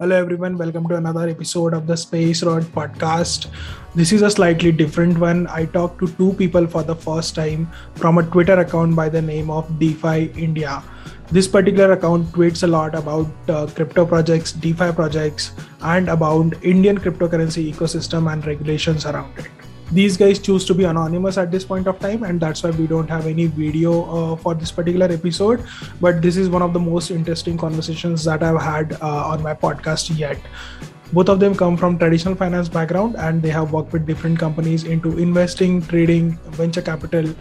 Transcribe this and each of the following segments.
Hello, everyone. Welcome to another episode of the Space Road podcast. This is a slightly different one. I talked to two people for the first time from a Twitter account by the name of DeFi India. This particular account tweets a lot about uh, crypto projects, DeFi projects, and about Indian cryptocurrency ecosystem and regulations around it these guys choose to be anonymous at this point of time and that's why we don't have any video uh, for this particular episode. But this is one of the most interesting conversations that i've had uh, on my podcast yet. Both of them come from traditional finance background and they have worked with different companies into investing trading venture capital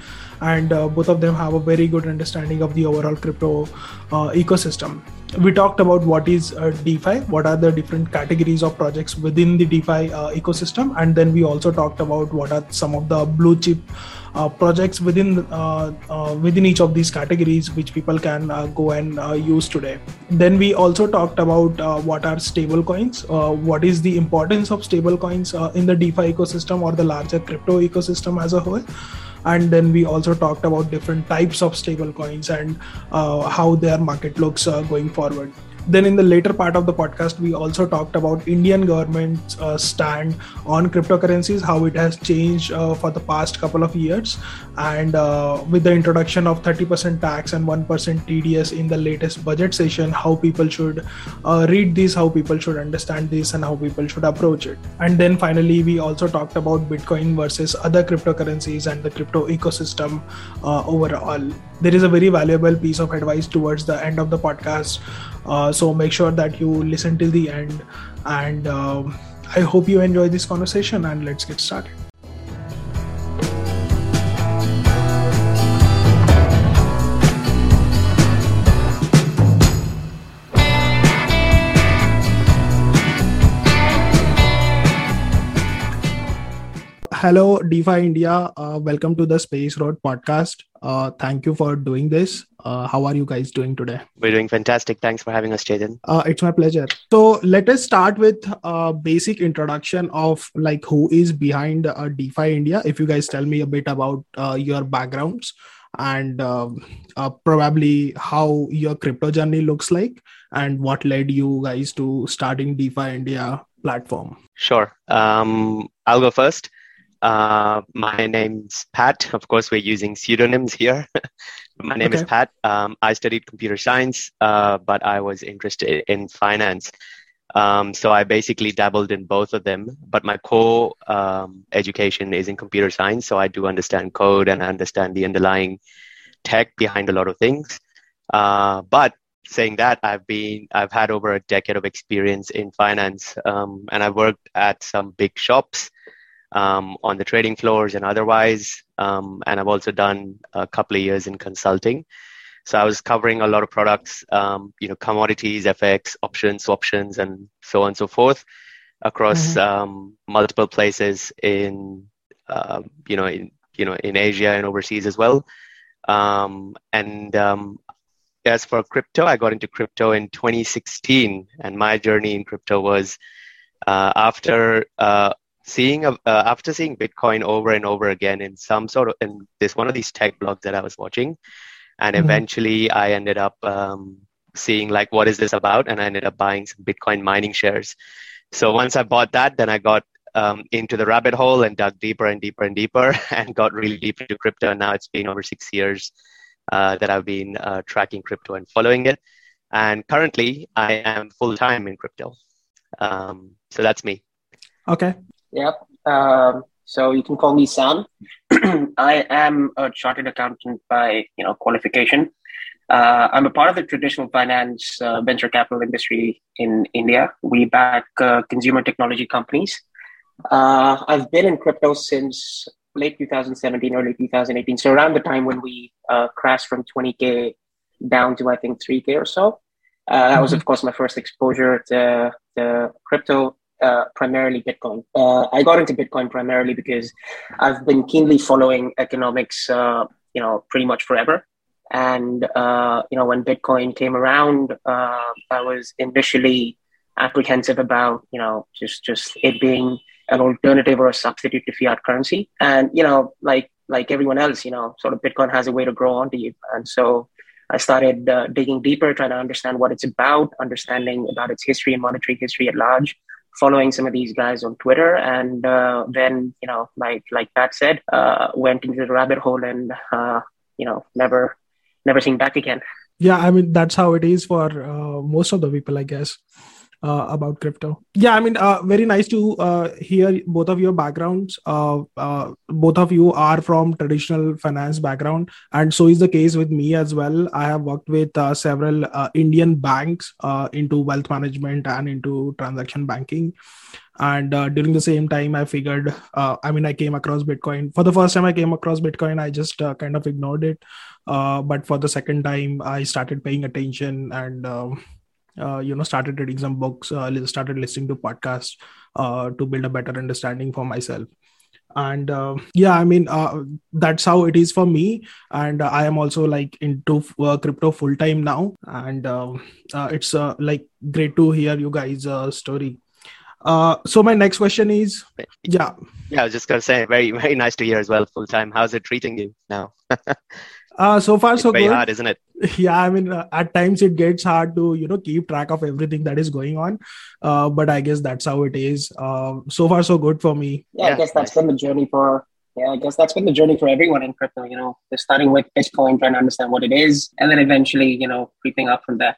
and uh, both of them have a very good understanding of the overall crypto uh, ecosystem we talked about what is uh, DeFi, what are the different categories of projects within the DeFi uh, ecosystem, and then we also talked about what are some of the blue chip uh, projects within uh, uh, within each of these categories which people can uh, go and use today. Then we also talked about what are stable coins, what is the importance of stable coins in the DeFi ecosystem or the larger crypto ecosystem as a whole and then we also talked about different types of stable coins and uh, how their market looks uh, going forward then in the later part of the podcast we also talked about indian government's uh, stand on cryptocurrencies how it has changed uh, for the past couple of years. And uh, with the introduction of 30% tax and 1% tds in the latest budget session how people should uh, read this how people should understand this and how people should approach it. And then finally we also talked about bitcoin versus other cryptocurrencies and the crypto ecosystem uh, overall. There is a very valuable piece of advice towards the end of the podcast so make sure that you listen till the end. And um, I hope you enjoy this conversation. And let's get started. Hello defi india uh, welcome to the space road podcast uh, thank you for doing this uh, how are you guys doing today? We're doing fantastic. Thanks for having us, Chetan. Uh, it's my pleasure. So let us start with a basic introduction of like who is behind uh, DeFi India. If you guys tell me a bit about uh, your backgrounds and um, uh, probably how your crypto journey looks like and what led you guys to starting DeFi India platform. Sure. Um, I'll go first. Uh, my name's Pat. Of course, we're using pseudonyms here. my name okay. is Pat. Um, I studied computer science, uh, but I was interested in finance. Um, so I basically dabbled in both of them. But my core um, education is in computer science, so I do understand code and I understand the underlying tech behind a lot of things. Uh, but saying that, I've been I've had over a decade of experience in finance, um, and I've worked at some big shops um, on the trading floors and otherwise. Um, and I've also done a couple of years in consulting. So I was covering a lot of products, um, you know, commodities, FX, options, options, and so on and so forth across mm-hmm. Um, multiple places in, uh, you know, in you know in Asia and overseas as well. Um, and um, as for crypto, I got into crypto in 2016, and my journey in crypto was uh, after uh, seeing uh, after seeing Bitcoin over and over again in some sort of in this one of these tech blogs that I was watching, and mm-hmm. eventually I ended up um, seeing like what is this about, and I ended up buying some Bitcoin mining shares. So once I bought that, then I got um, into the rabbit hole and dug deeper and deeper and deeper, and got really deep into crypto. And now it's been over six years uh, that I've been uh, tracking crypto and following it. And currently, I am full time in crypto. Um, so that's me. Okay. Yep. Um, so you can call me Sam. I am a chartered accountant by you know qualification. Uh, I'm a part of the traditional finance uh, venture capital industry in India. We back uh, consumer technology companies. Uh, I've been in crypto since late 2017, early 2018. So around the time when we uh, crashed from 20k down to I think 3k or so. Uh, that was, mm-hmm. of course, my first exposure to, to crypto uh, primarily Bitcoin. Uh, I got into Bitcoin primarily because I've been keenly following economics, uh, you know, pretty much forever. And uh, you know, when Bitcoin came around, uh, I was initially apprehensive about you know just just it being an alternative or a substitute to fiat currency. And you know, like like everyone else, you know, sort of Bitcoin has a way to grow onto you. And so I started uh, digging deeper, trying to understand what it's about, understanding about its history and monetary history at large, following some of these guys on Twitter, and uh, then you know, like like Pat said, uh, went into the rabbit hole and uh, you know, never never seen back again. Yeah, I mean that's how it is for uh, most of the people, I guess uh, about crypto. Yeah, I mean, uh, very nice to uh, hear both of your backgrounds. Uh, uh, both of you are from traditional finance background, and so is the case with me as well. I have worked with uh, several Indian banks into wealth management and into transaction banking. And during the same time, I figured, I mean, I came across Bitcoin. For the first time I came across Bitcoin, I just kind of ignored it. but for the second time, I started paying attention and um, uh, you know started reading some books uh, started listening to podcasts uh, to build a better understanding for myself. And uh, yeah i mean uh, that's how it is for me. And uh, i am also like into uh, crypto full time now. And uh, uh, it's like great to hear you guys story. So my next question is yeah. Yeah i was just gonna say very very nice to hear as well full time. How's it treating you now Uh, so far, it's so very good. hard, isn't it? Yeah, I mean, uh, at times it gets hard to you know keep track of everything that is going on, uh, but I guess that's how it is. Uh, so far, so good for me. Yeah, yeah I guess that's nice. been the journey for. Yeah, I guess that's been the journey for everyone in crypto. You know, they're starting with Bitcoin, trying to understand what it is, and then eventually, you know, creeping up from there.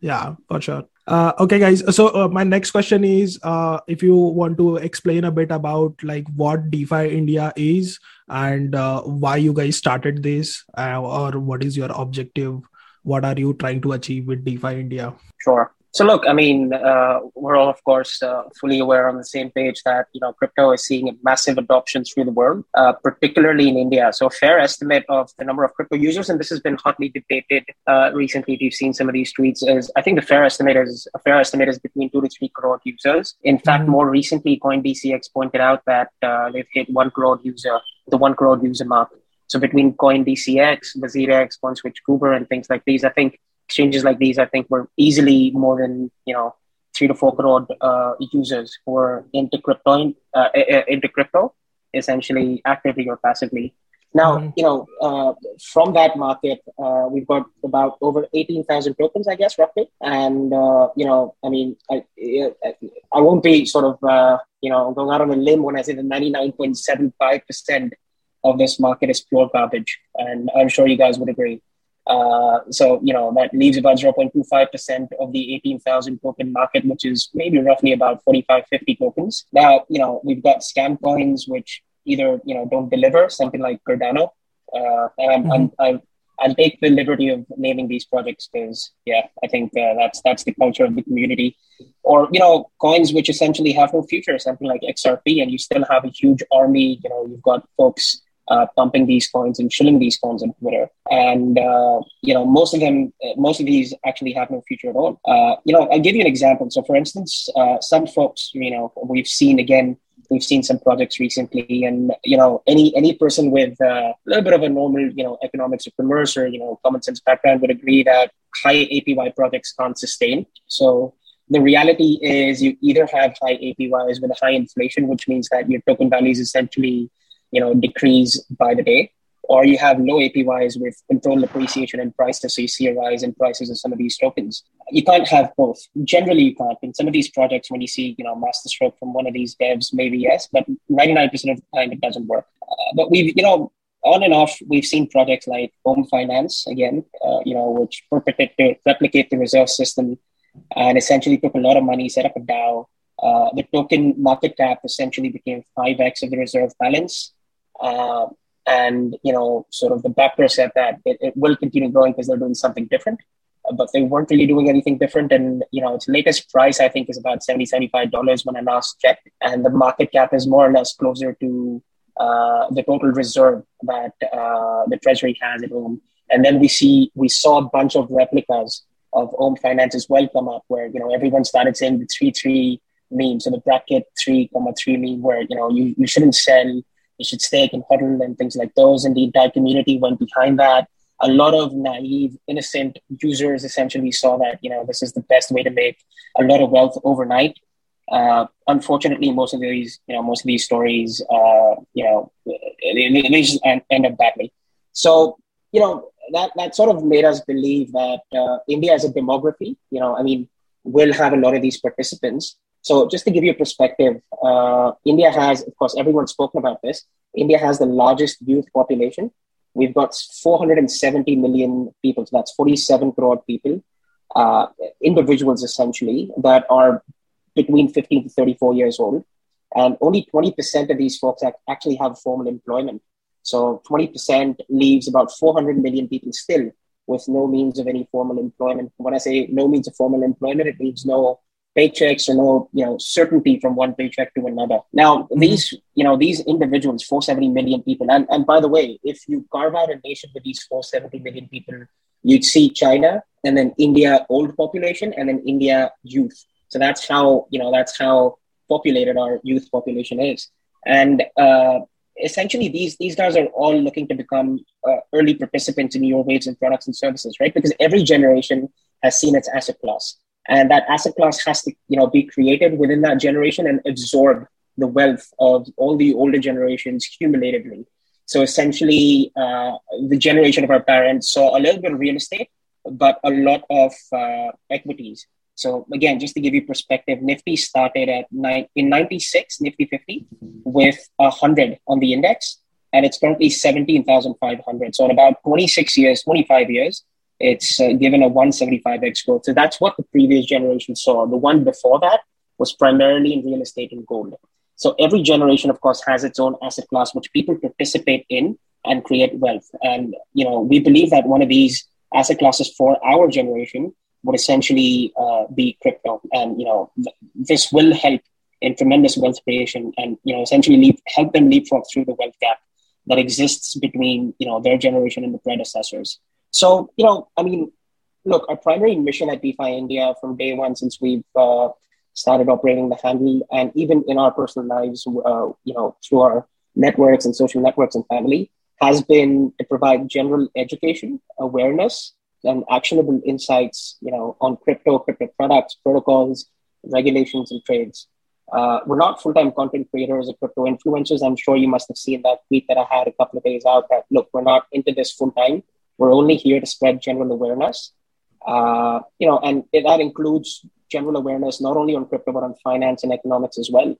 Yeah, for sure. Uh, okay, guys. So uh, my next question is, uh, if you want to explain a bit about like what DeFi India is and uh, why you guys started this, uh, or what is your objective? What are you trying to achieve with DeFi India? Sure. So look, I mean, uh, we're all, of course, uh, fully aware on the same page that you know crypto is seeing a massive adoption through the world, uh, particularly in India. So, a fair estimate of the number of crypto users, and this has been hotly debated uh, recently. If you've seen some of these tweets, is I think the fair estimate is a fair estimate is between two to three crore users. In fact, mm-hmm. more recently, CoinDCX pointed out that uh, they've hit one crore user, the one crore user mark. So between CoinDCX, WazirX, CoinSwitch, Kuber, and things like these, I think exchanges like these, I think, were easily more than you know three to four crore uh, users who are into crypto, uh, into crypto, essentially actively or passively. Now, mm-hmm. you know, uh, from that market, uh, we've got about over 18,000 tokens, I guess, roughly. And, uh, you know, I mean, I, I won't be sort of, uh, you know, going out on a limb when I say that 99.75% of this market is pure garbage. And I'm sure you guys would agree. Uh, so, you know, that leaves about 0.25% of the 18,000 token market, which is maybe roughly about 45, 50 tokens. Now, you know, we've got scam coins, which either, you know, don't deliver, something like Cardano. Uh, and I'm, mm-hmm. I'm, I'll take the liberty of naming these projects because, yeah, I think uh, that's that's the culture of the community. Or you know, coins which essentially have no future, something like XRP, and you still have a huge army. You know, you've got folks uh, pumping these coins and shilling these coins on Twitter. And, uh, you know, most of them, most of these actually have no future at all. Uh, you know, I'll give you an example. So, for instance, uh, some folks, you know, we've seen again, we've seen some projects recently and you know any any person with uh, a little bit of a normal you know economics or commerce or you know common sense background would agree that high apy projects can't sustain. So the reality is you either have high apys with a high inflation which means that your token value is essentially you know, decrease by the day, or you have low APYs with controlled appreciation and prices, so you see a rise in prices of some of these tokens. You can't have both. Generally, you can't. In some of these projects, when you see, you know, masterstroke from one of these devs, maybe yes, but 99% of the time it doesn't work. Uh, but we've, you know, on and off, we've seen projects like Ohm Finance, again, uh, you know, which purported to replicate the reserve system and essentially took a lot of money, set up a DAO. Uh, the token market cap essentially became 5x of the reserve balance uh, and you know, sort of the backer said that it, it will continue growing because they're doing something different, but they weren't really doing anything different. And you know, its latest price I think is about 70 75 dollars when I last checked, and the market cap is more or less closer to uh, the total reserve that uh, the treasury has at home. And then we see we saw a bunch of replicas of Ohm Finance as well come up, where you know everyone started saying the three three meme, so the bracket three comma three meme, where you know you, you shouldn't sell you should stake and hodl and things like those. And the entire community went behind that. A lot of naive, innocent users essentially saw that, you know, this is the best way to make a lot of wealth overnight. Uh, unfortunately, most of these, you know, most of these stories, uh, you know, they, they just end, end up badly. So, you know, that that sort of made us believe that uh, India as a demography, you know, I mean, will have a lot of these participants. So just to give you a perspective, uh, India has, of course, everyone's spoken about this. India has the largest youth population. We've got 470 million people, so that's 47 crore people, uh, individuals essentially, that are between 15 to 34 years old. And only 20% of these folks actually have formal employment. So 20% leaves about 400 million people still with no means of any formal employment. When I say no means of formal employment, it means no paychecks or no you know certainty from one paycheck to another. Now mm-hmm. these you know these individuals, 470 million people, and and by the way, if you carve out a nation with these 470 million people, you'd see China and then India old population and then India youth. So that's how you know that's how populated our youth population is. And uh, essentially these these guys are all looking to become uh, early participants in your waves and products and services right because every generation has seen its asset class and that asset class has to you know be created within that generation and absorb the wealth of all the older generations cumulatively so essentially uh, the generation of our parents saw a little bit of real estate but a lot of uh, equities so again, just to give you perspective, Nifty started at nine in '96, Nifty 50, with hundred on the index, and it's currently 17,500. So in about 26 years, 25 years, it's uh, given a 175x growth. So that's what the previous generation saw. The one before that was primarily in real estate and gold. So every generation, of course, has its own asset class which people participate in and create wealth. And you know, we believe that one of these asset classes for our generation would essentially uh, be crypto. And, you know, th- this will help in tremendous wealth creation and, you know, essentially leap, help them leapfrog through the wealth gap that exists between, you know, their generation and the predecessors. So, you know, I mean, look, our primary mission at DeFi India from day one since we've uh, started operating the handle and even in our personal lives, uh, you know, through our networks and social networks and family has been to provide general education, awareness, and actionable insights, you know, on crypto, crypto products, protocols, regulations, and trades. Uh, we're not full-time content creators or crypto influencers. I'm sure you must have seen that tweet that I had a couple of days out. That look, we're not into this full-time. We're only here to spread general awareness. Uh, you know, and that includes general awareness not only on crypto but on finance and economics as well.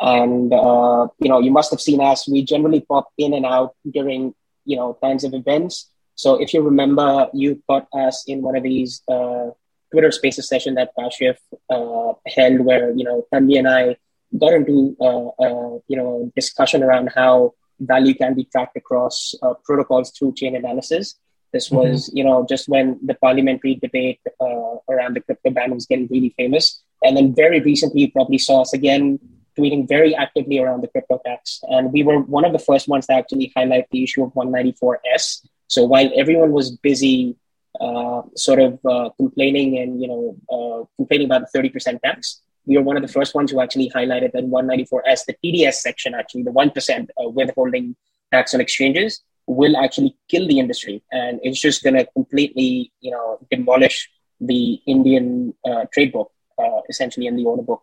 And uh, you know, you must have seen us. We generally pop in and out during you know times of events so if you remember, you got us in one of these uh, Twitter Spaces session that Kashif uh, held, where you know Tanvi and I got into uh, uh, you know discussion around how value can be tracked across protocols through chain analysis. This mm-hmm. was mm-hmm. you know just when the parliamentary debate uh, around the crypto ban was getting really famous, and then very recently you probably saw us again tweeting very actively around the crypto tax, and we were one of the first ones to actually highlight the issue of 194s so while everyone was busy uh, sort of uh, complaining and you know uh, complaining about the 30% tax, we were one of the first ones who actually highlighted that 194S, the TDS section, actually the 1% uh, withholding tax on exchanges, will actually kill the industry, and it's just going to completely you know demolish the Indian uh, trade book, uh, essentially, in the order book.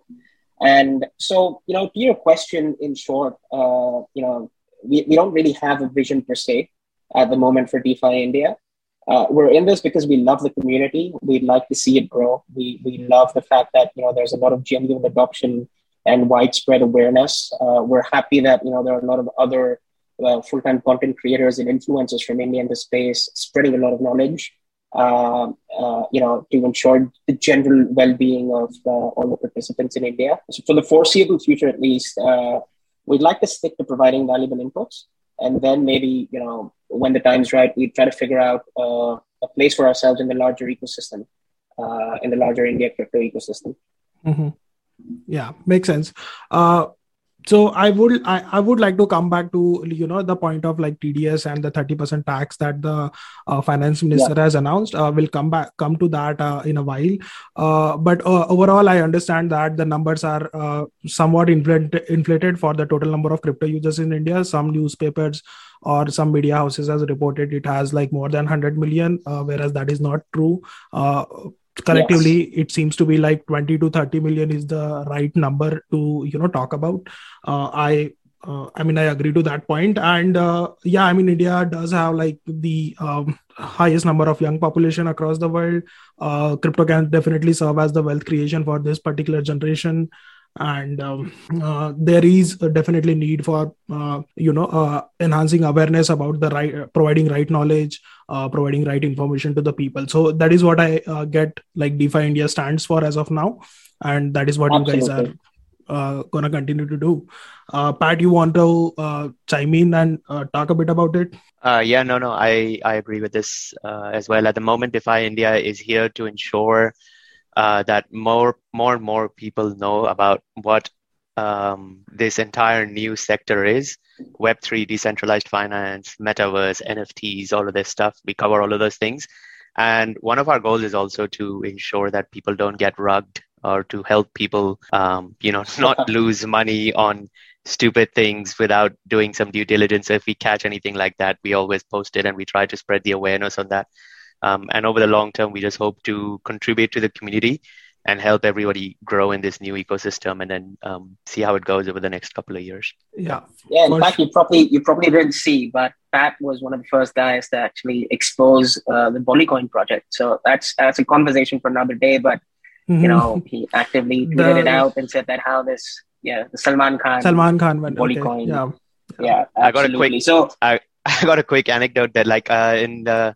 And so, you know, to your question, in short, uh, you know, we, we don't really have a vision per se at the moment for DeFi India. Uh, we're in this because we love the community. We'd like to see it grow. We, we love the fact that you know there's a lot of genuine adoption and widespread awareness. Uh, we're happy that you know there are a lot of other uh, full-time content creators and influencers from India in the space spreading a lot of knowledge. Uh, uh, you know, to ensure the general well-being of uh, all the participants in India. So for the foreseeable future, at least, we'd like to stick to providing valuable inputs and then maybe you know when the time's right we try to figure out uh, a place for ourselves in the larger ecosystem uh, in the larger india crypto ecosystem mm-hmm. yeah makes sense uh, so i would I, I would like to come back to you know the point of like tds and the 30% tax that the uh, finance minister yeah. has announced. Uh, we'll come back come to that uh, in a while. Uh, but uh, overall i understand that the numbers are uh, somewhat inflated, inflated for the total number of crypto users in india. Some newspapers or some media houses has reported it has like more than 100 million whereas that is not true collectively yes. it seems to be like 20 to 30 million is the right number to you know talk about uh, i uh, I mean, I agree to that point, and uh, yeah, I mean, India does have like the um, highest number of young population across the world. Uh, crypto can definitely serve as the wealth creation for this particular generation, and um, uh, there is definitely need for uh, you know uh, enhancing awareness about the right, providing right knowledge, providing right information to the people. So that is what I get like DeFi India stands for as of now, and that is what Absolutely. you guys are uh, gonna continue to do. Uh, Pat, you want to uh, chime in and uh, talk a bit about it? Uh, yeah, no, no, I, I agree with this uh, as well. At the moment, DeFi India is here to ensure that more, more and more people know about what um, this entire new sector is Web3, decentralized finance, metaverse, NFTs, all of this stuff. We cover all of those things. And one of our goals is also to ensure that people don't get rugged or to help people, um, you know, not lose money on stupid things without doing some due diligence. If we catch anything like that, we always post it and we try to spread the awareness on that. Um, and over the long term, we just hope to contribute to the community and help everybody grow in this new ecosystem and then um, see how it goes over the next couple of years. Yeah. Yeah. In fact, you probably you probably didn't see, but Pat was one of the first guys to actually expose uh, the Bollycoin project. So that's that's a conversation for another day. But Mm-hmm. You know, he actively tweeted the, it out and said that how this, yeah, the Salman Khan, Salman Khan went, okay. coin, yeah, yeah. I got a quick, so I, I got a quick anecdote that like uh, in the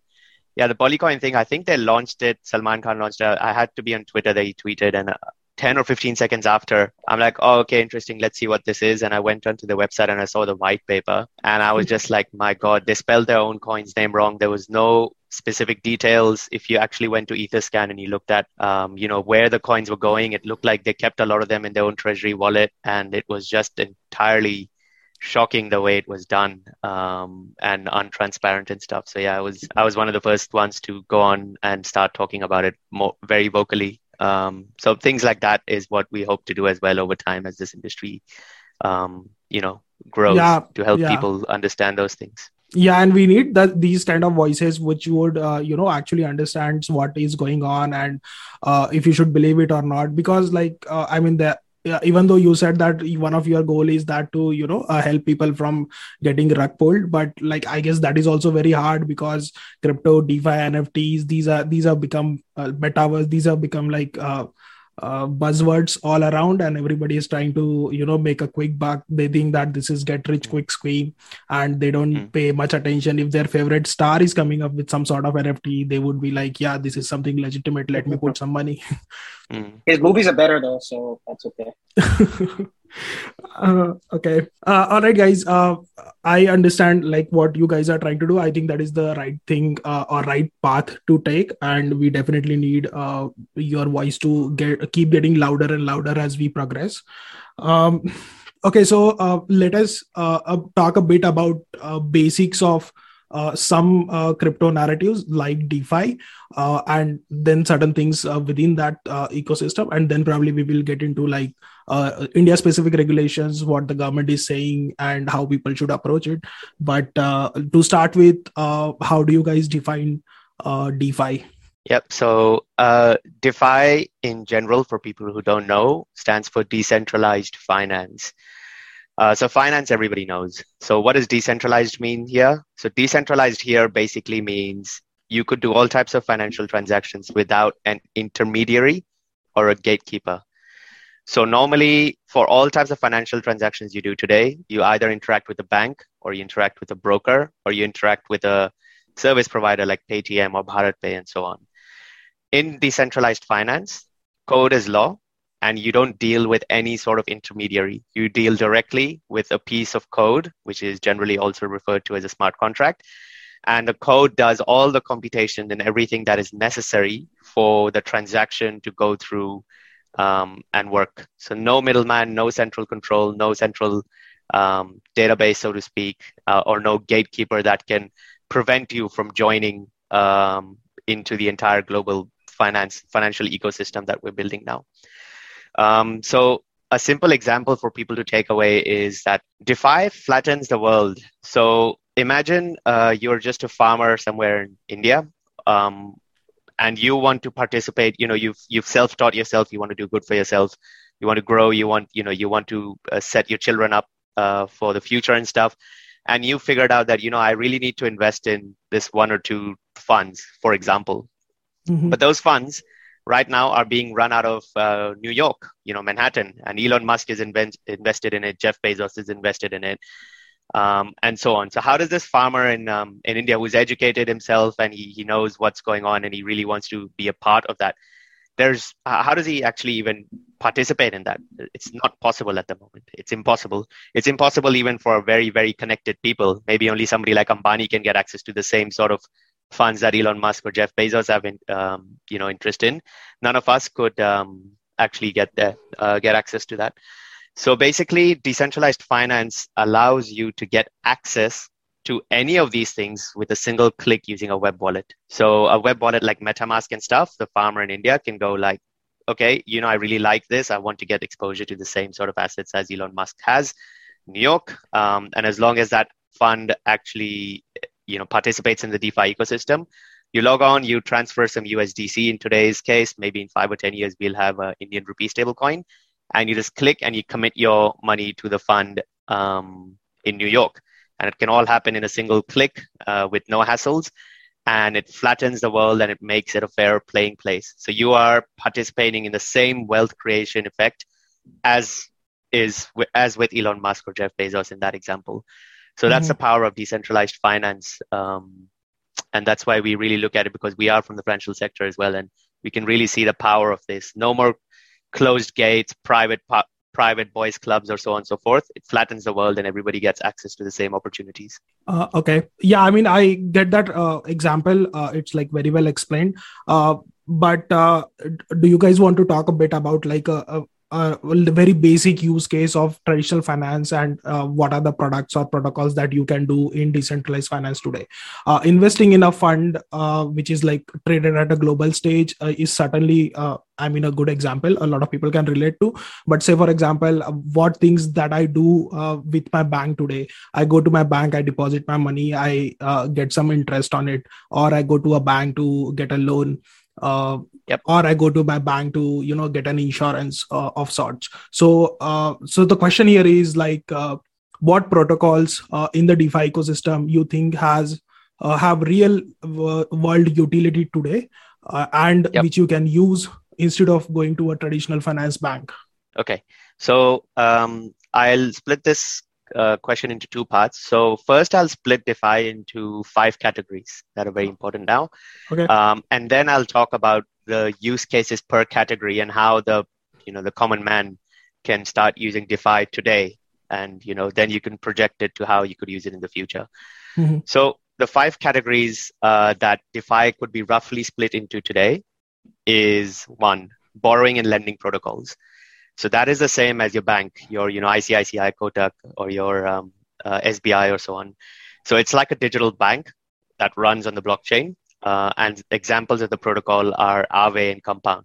yeah the Bollycoin thing, I think they launched it. Salman Khan launched it. I had to be on Twitter. They tweeted and. Uh, 10 or 15 seconds after, I'm like, oh, okay, interesting. Let's see what this is. And I went onto the website and I saw the white paper. And I was just like, my God, they spelled their own coin's name wrong. There was no specific details. If you actually went to Etherscan and you looked at, um, you know, where the coins were going, it looked like they kept a lot of them in their own treasury wallet, and it was just entirely shocking the way it was done um, and untransparent and stuff. So yeah, I was I was one of the first ones to go on and start talking about it more very vocally. Um, so things like that is what we hope to do as well over time as this industry, um, you know, grows yeah, to help yeah. people understand those things yeah and we need that these kind of voices which would uh, you know actually understands what is going on and uh, if you should believe it or not because like uh, i mean the yeah, even though you said that one of your goal is that to you know uh, help people from getting rug pulled but like i guess that is also very hard because crypto defi nfts these are these have become uh, metaverse these have become like uh, uh, buzzwords all around and everybody is trying to you know make a quick buck. They think that this is get rich quick scheme and they don't mm. pay much attention. If their favorite star is coming up with some sort of nft they would be like yeah this is something legitimate. Let me put some money. Mm. his movies are better though so that's okay uh, okay. Uh, all right guys. Uh, i understand like what you guys are trying to do. I think that is the right thing uh, or right path to take. And we definitely need uh, your voice to get keep getting louder and louder as we progress. Um, okay so uh, let us talk a bit about basics of some crypto narratives like DeFi, and then certain things within that ecosystem, and then probably we will get into like uh, India specific regulations, what the government is saying, and how people should approach it. But uh, to start with, uh, how do you guys define uh, DeFi? Yep. So uh, DeFi in general, for people who don't know, stands for decentralized finance. Uh, so finance, everybody knows. So what does decentralized mean here? So decentralized here basically means you could do all types of financial transactions without an intermediary or a gatekeeper. So normally for all types of financial transactions you do today, you either interact with a bank or you interact with a broker or you interact with a service provider like Paytm or BharatPe and so on. In decentralized finance, code is law and you don't deal with any sort of intermediary. You deal directly with a piece of code, which is generally also referred to as a smart contract. And the code does all the computation and everything that is necessary for the transaction to go through um, and work. So no middleman, no central control, no central um, database, so to speak, uh, or no gatekeeper that can prevent you from joining um, into the entire global finance financial ecosystem that we're building now. Um, so a simple example for people to take away is that DeFi flattens the world. So imagine uh, you're just a farmer somewhere in India um, and you want to participate you know you've you've self-taught yourself you want to do good for yourself you want to grow you want you know you want to uh, set your children up uh, for the future and stuff. And you figured out that, you know, I really need to invest in this one or two funds, for example. Mm-hmm. But those funds right now are being run out of uh, New York, you know, Manhattan, and Elon Musk is invent- invested in it. Jeff Bezos is invested in it um, and so on. So how does this farmer in um, in India, who's educated himself and he, he knows what's going on and he really wants to be a part of that, there's how does he actually even participate in that? It's not possible at the moment. It's impossible. It's impossible even for very very connected people. Maybe only somebody like Ambani can get access to the same sort of funds that Elon Musk or Jeff Bezos have in, um, you know interest in. None of us could um, actually get there, uh, get access to that. So basically, decentralized finance allows you to get access to any of these things with a single click using a web wallet. So a web wallet like MetaMask and stuff, the farmer in India can go like, okay, you know, I really like this. I want to get exposure to the same sort of assets as Elon Musk has, New York. Um, and as long as that fund actually, you know, participates in the DeFi ecosystem, you log on, you transfer some USDC in today's case, maybe in five or 10 years, we'll have an Indian rupee stablecoin and you just click and you commit your money to the fund um, in New York. And it can all happen in a single click uh, with no hassles. And it flattens the world and it makes it a fair playing place. So you are participating in the same wealth creation effect as is as with Elon Musk or Jeff Bezos in that example. So that's mm-hmm. the power of decentralized finance. Um, and that's why we really look at it because we are from the financial sector as well. And we can really see the power of this. No more closed gates, private private boys clubs or so on and so forth. It flattens the world and everybody gets access to the same opportunities. Uh, okay. Yeah i mean i get that uh, example. Uh, it's like very well explained. Uh, but uh, do you guys want to talk a bit about like a, a, uh, the very basic use case of traditional finance and uh, what are the products or protocols that you can do in decentralized finance today. Uh, investing in a fund uh, which is like traded at a global stage uh, is certainly uh, i mean a good example. A lot of people can relate to. But say for example what things that i do with my bank today. I go to my bank i deposit my money i get some interest on it or i go to a bank to get a loan uh, yep. or I go to my bank to you know get an insurance uh, of sorts. So uh, so the question here is like uh, what protocols uh, in the DeFi ecosystem you think has uh, have real world utility today uh, and yep. which you can use instead of going to a traditional finance bank. Okay, so um, I'll split this uh, question into two parts. So first, I'll split DeFi into five categories that are very important now. Okay. Um, and then I'll talk about the use cases per category and how the you know the common man can start using DeFi today. And you know then you can project it to how you could use it in the future. Mm-hmm. So the five categories uh, that DeFi could be roughly split into today is one borrowing and lending protocols. So that is the same as your bank, your you know ICICI, Kotak, or your um, uh, SBI or so on. So it's like a digital bank that runs on the blockchain. Uh, and examples of the protocol are Aave and Compound.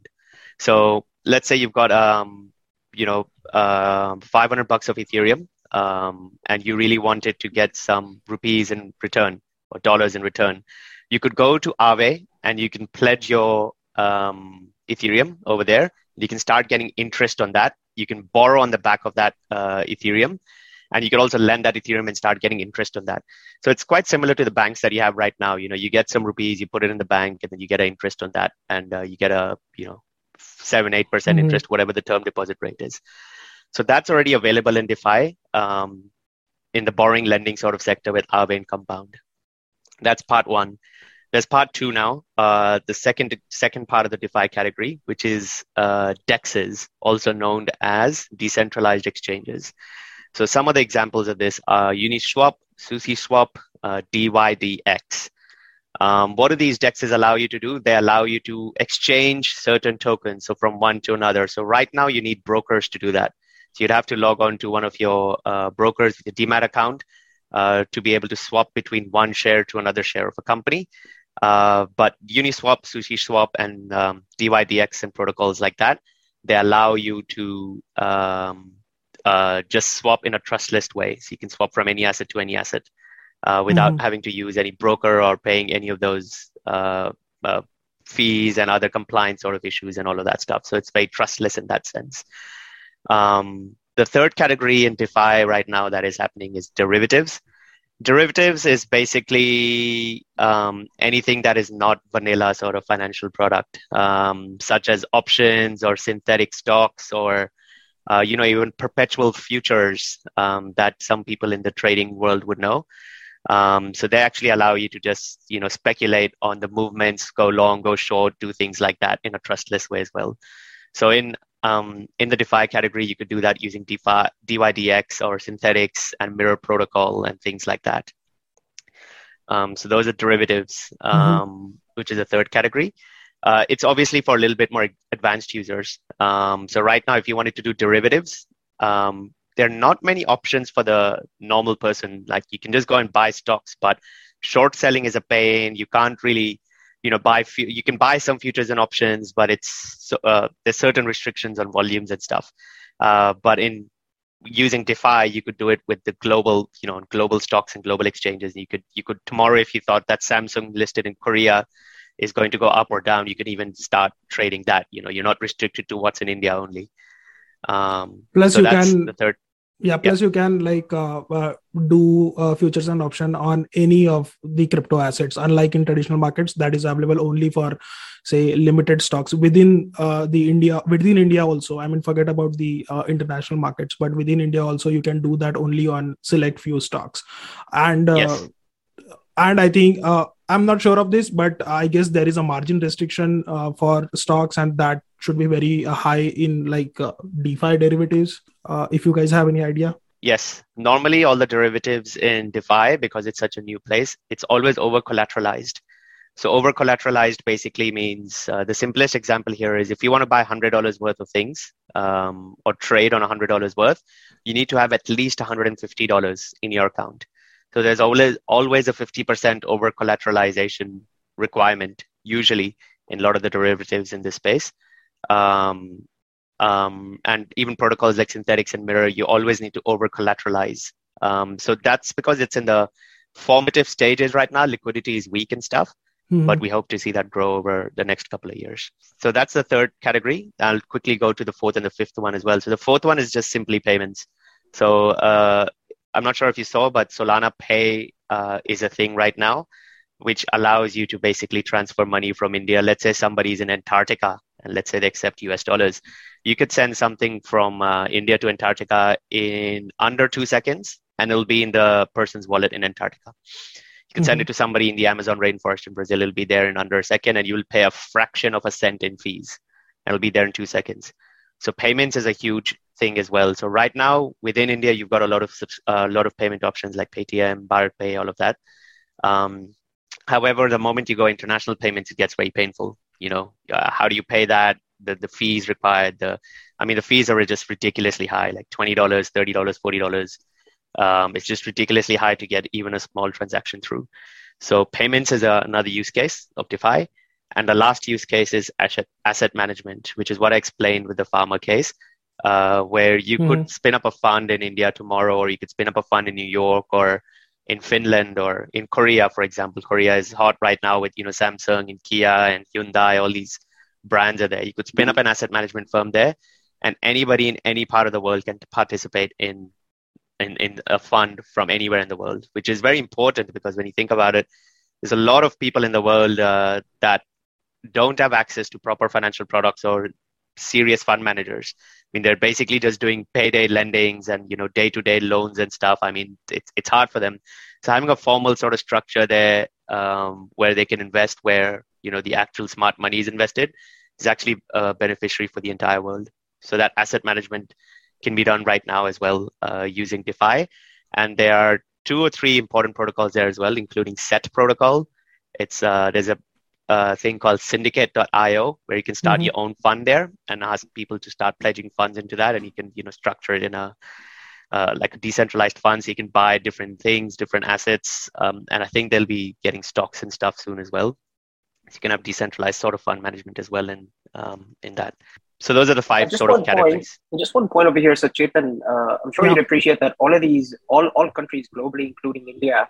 So let's say you've got um, you know uh, 500 bucks of Ethereum, um, and you really wanted to get some rupees in return or dollars in return. You could go to Aave and you can pledge your um, Ethereum over there, you can start getting interest on that. You can borrow on the back of that uh, Ethereum, and you can also lend that Ethereum and start getting interest on that. So it's quite similar to the banks that you have right now. You know, you get some rupees, you put it in the bank, and then you get an interest on that, and uh, you get a you know seven eight percent mm-hmm. interest, whatever the term deposit rate is. So that's already available in DeFi um, in the borrowing lending sort of sector with Aave and Compound. That's part one. There's part two now, uh, the second second part of the DeFi category, which is uh, DEXs, also known as decentralized exchanges. So some of the examples of this are Uniswap, SushiSwap, uh, DYDX. Um, what do these DEXs allow you to do? They allow you to exchange certain tokens, so from one to another. So right now you need brokers to do that. So you'd have to log on to one of your uh, brokers with a demat account uh, to be able to swap between one share to another share of a company. Uh, but Uniswap, SushiSwap, and um, DYDX and protocols like that, they allow you to um, uh, just swap in a trustless way. So you can swap from any asset to any asset uh, without mm-hmm. having to use any broker or paying any of those uh, uh, fees and other compliance sort of issues and all of that stuff. So it's very trustless in that sense. Um, the third category in DeFi right now that is happening is derivatives. Derivatives is basically um, anything that is not vanilla sort of financial product, um, such as options or synthetic stocks or uh, you know even perpetual futures um, that some people in the trading world would know. Um, so they actually allow you to just you know speculate on the movements, go long, go short, do things like that in a trustless way as well. So in um, in the DeFi category, you could do that using DeFi, DYDX or Synthetix and Mirror Protocol and things like that. Um, so those are derivatives, mm-hmm. um, mm-hmm. which is a third category. Uh, it's obviously for a little bit more advanced users. Um, so right now, if you wanted to do derivatives, um, there are not many options for the normal person. Like you can just go and buy stocks, but short selling is a pain. You can't really, you know, buy. You can buy some futures and options, but it's uh, there's certain restrictions on volumes and stuff. Uh, but in using DeFi, you could do it with the global, you know, global stocks and global exchanges. And You could you could tomorrow, if you thought that Samsung listed in Korea is going to go up or down, you can even start trading that. You know, you're not restricted to what's in India only. Um, Plus, so you can the third. Yeah. Plus, yeah. you can like uh, uh, do uh, futures and option on any of the crypto assets. Unlike in traditional markets, that is available only for say limited stocks within uh, the India. Within India also, I mean, forget about the uh, international markets, but within India also, you can do that only on select few stocks. And uh, yes. and I think I'm not sure of this, but I guess there is a margin restriction uh, for stocks, and that should be very uh, high in like uh, DeFi derivatives. Uh, if you guys have any idea. Yes, normally all the derivatives in DeFi, because it's such a new place, it's always over collateralized. So over collateralized basically means uh, the simplest example here is if you want to buy $100 worth of things um, or trade on $100 worth, you need to have at least $150 in your account. So there's always always a 50% over collateralization requirement, usually in a lot of the derivatives in this space. Um, um, and even protocols like Synthetix and Mirror, you always need to over collateralize. Um, so that's because it's in the formative stages right now. Liquidity is weak and stuff, mm-hmm. but we hope to see that grow over the next couple of years. So that's the third category. I'll quickly go to the fourth and the fifth one as well. So the fourth one is just simply payments. So uh, I'm not sure if you saw, but Solana Pay uh, is a thing right now, which allows you to basically transfer money from India. Let's say somebody's in Antarctica, and let's say they accept US dollars. You could send something from uh, India to Antarctica in under two seconds, and it'll be in the person's wallet in Antarctica. You can mm-hmm. send it to somebody in the Amazon rainforest in Brazil. It'll be there in under a second, and you'll pay a fraction of a cent in fees. And it'll be there in two seconds. So payments is a huge thing as well. So right now within India, you've got a lot of a uh, lot of payment options like Paytm, BharatPe, all of that. Um, however, the moment you go international payments, it gets very painful. You know, uh, how do you pay that? The the fees required. The I mean, the fees are just ridiculously high, like twenty dollars, thirty dollars, forty dollars. Um, it's just ridiculously high to get even a small transaction through. So payments is a, another use case of DeFi. And the last use case is asset, asset management, which is what I explained with the farmer case, uh, where you mm-hmm. could spin up a fund in India tomorrow, or you could spin up a fund in New York or in Finland or in Korea, for example. Korea is hot right now with you know Samsung and Kia and Hyundai. All these brands are there. You could spin mm-hmm. up an asset management firm there, and anybody in any part of the world can participate in in, in a fund from anywhere in the world, which is very important because when you think about it, there's a lot of people in the world uh, that don't have access to proper financial products or serious fund managers. I mean, they're basically just doing payday lendings and you know day-to-day loans and stuff. I mean, it's it's hard for them. So having a formal sort of structure there um, where they can invest where you know the actual smart money is invested is actually a beneficiary for the entire world. So that asset management can be done right now as well uh, using DeFi, and there are two or three important protocols there as well, including Set protocol. It's uh, there's a a thing called syndicate.io where you can start mm-hmm. your own fund there and ask people to start pledging funds into that. And you can you know structure it in a uh, like a decentralized fund so you can buy different things different assets. Um, and i think they'll be getting stocks and stuff soon as well. So you can have decentralized sort of fund management as well in um, in that. So those are the five sort of categories. point, just one point over here so chetan uh, i'm sure yeah. you'd appreciate that all of these all, all countries globally including india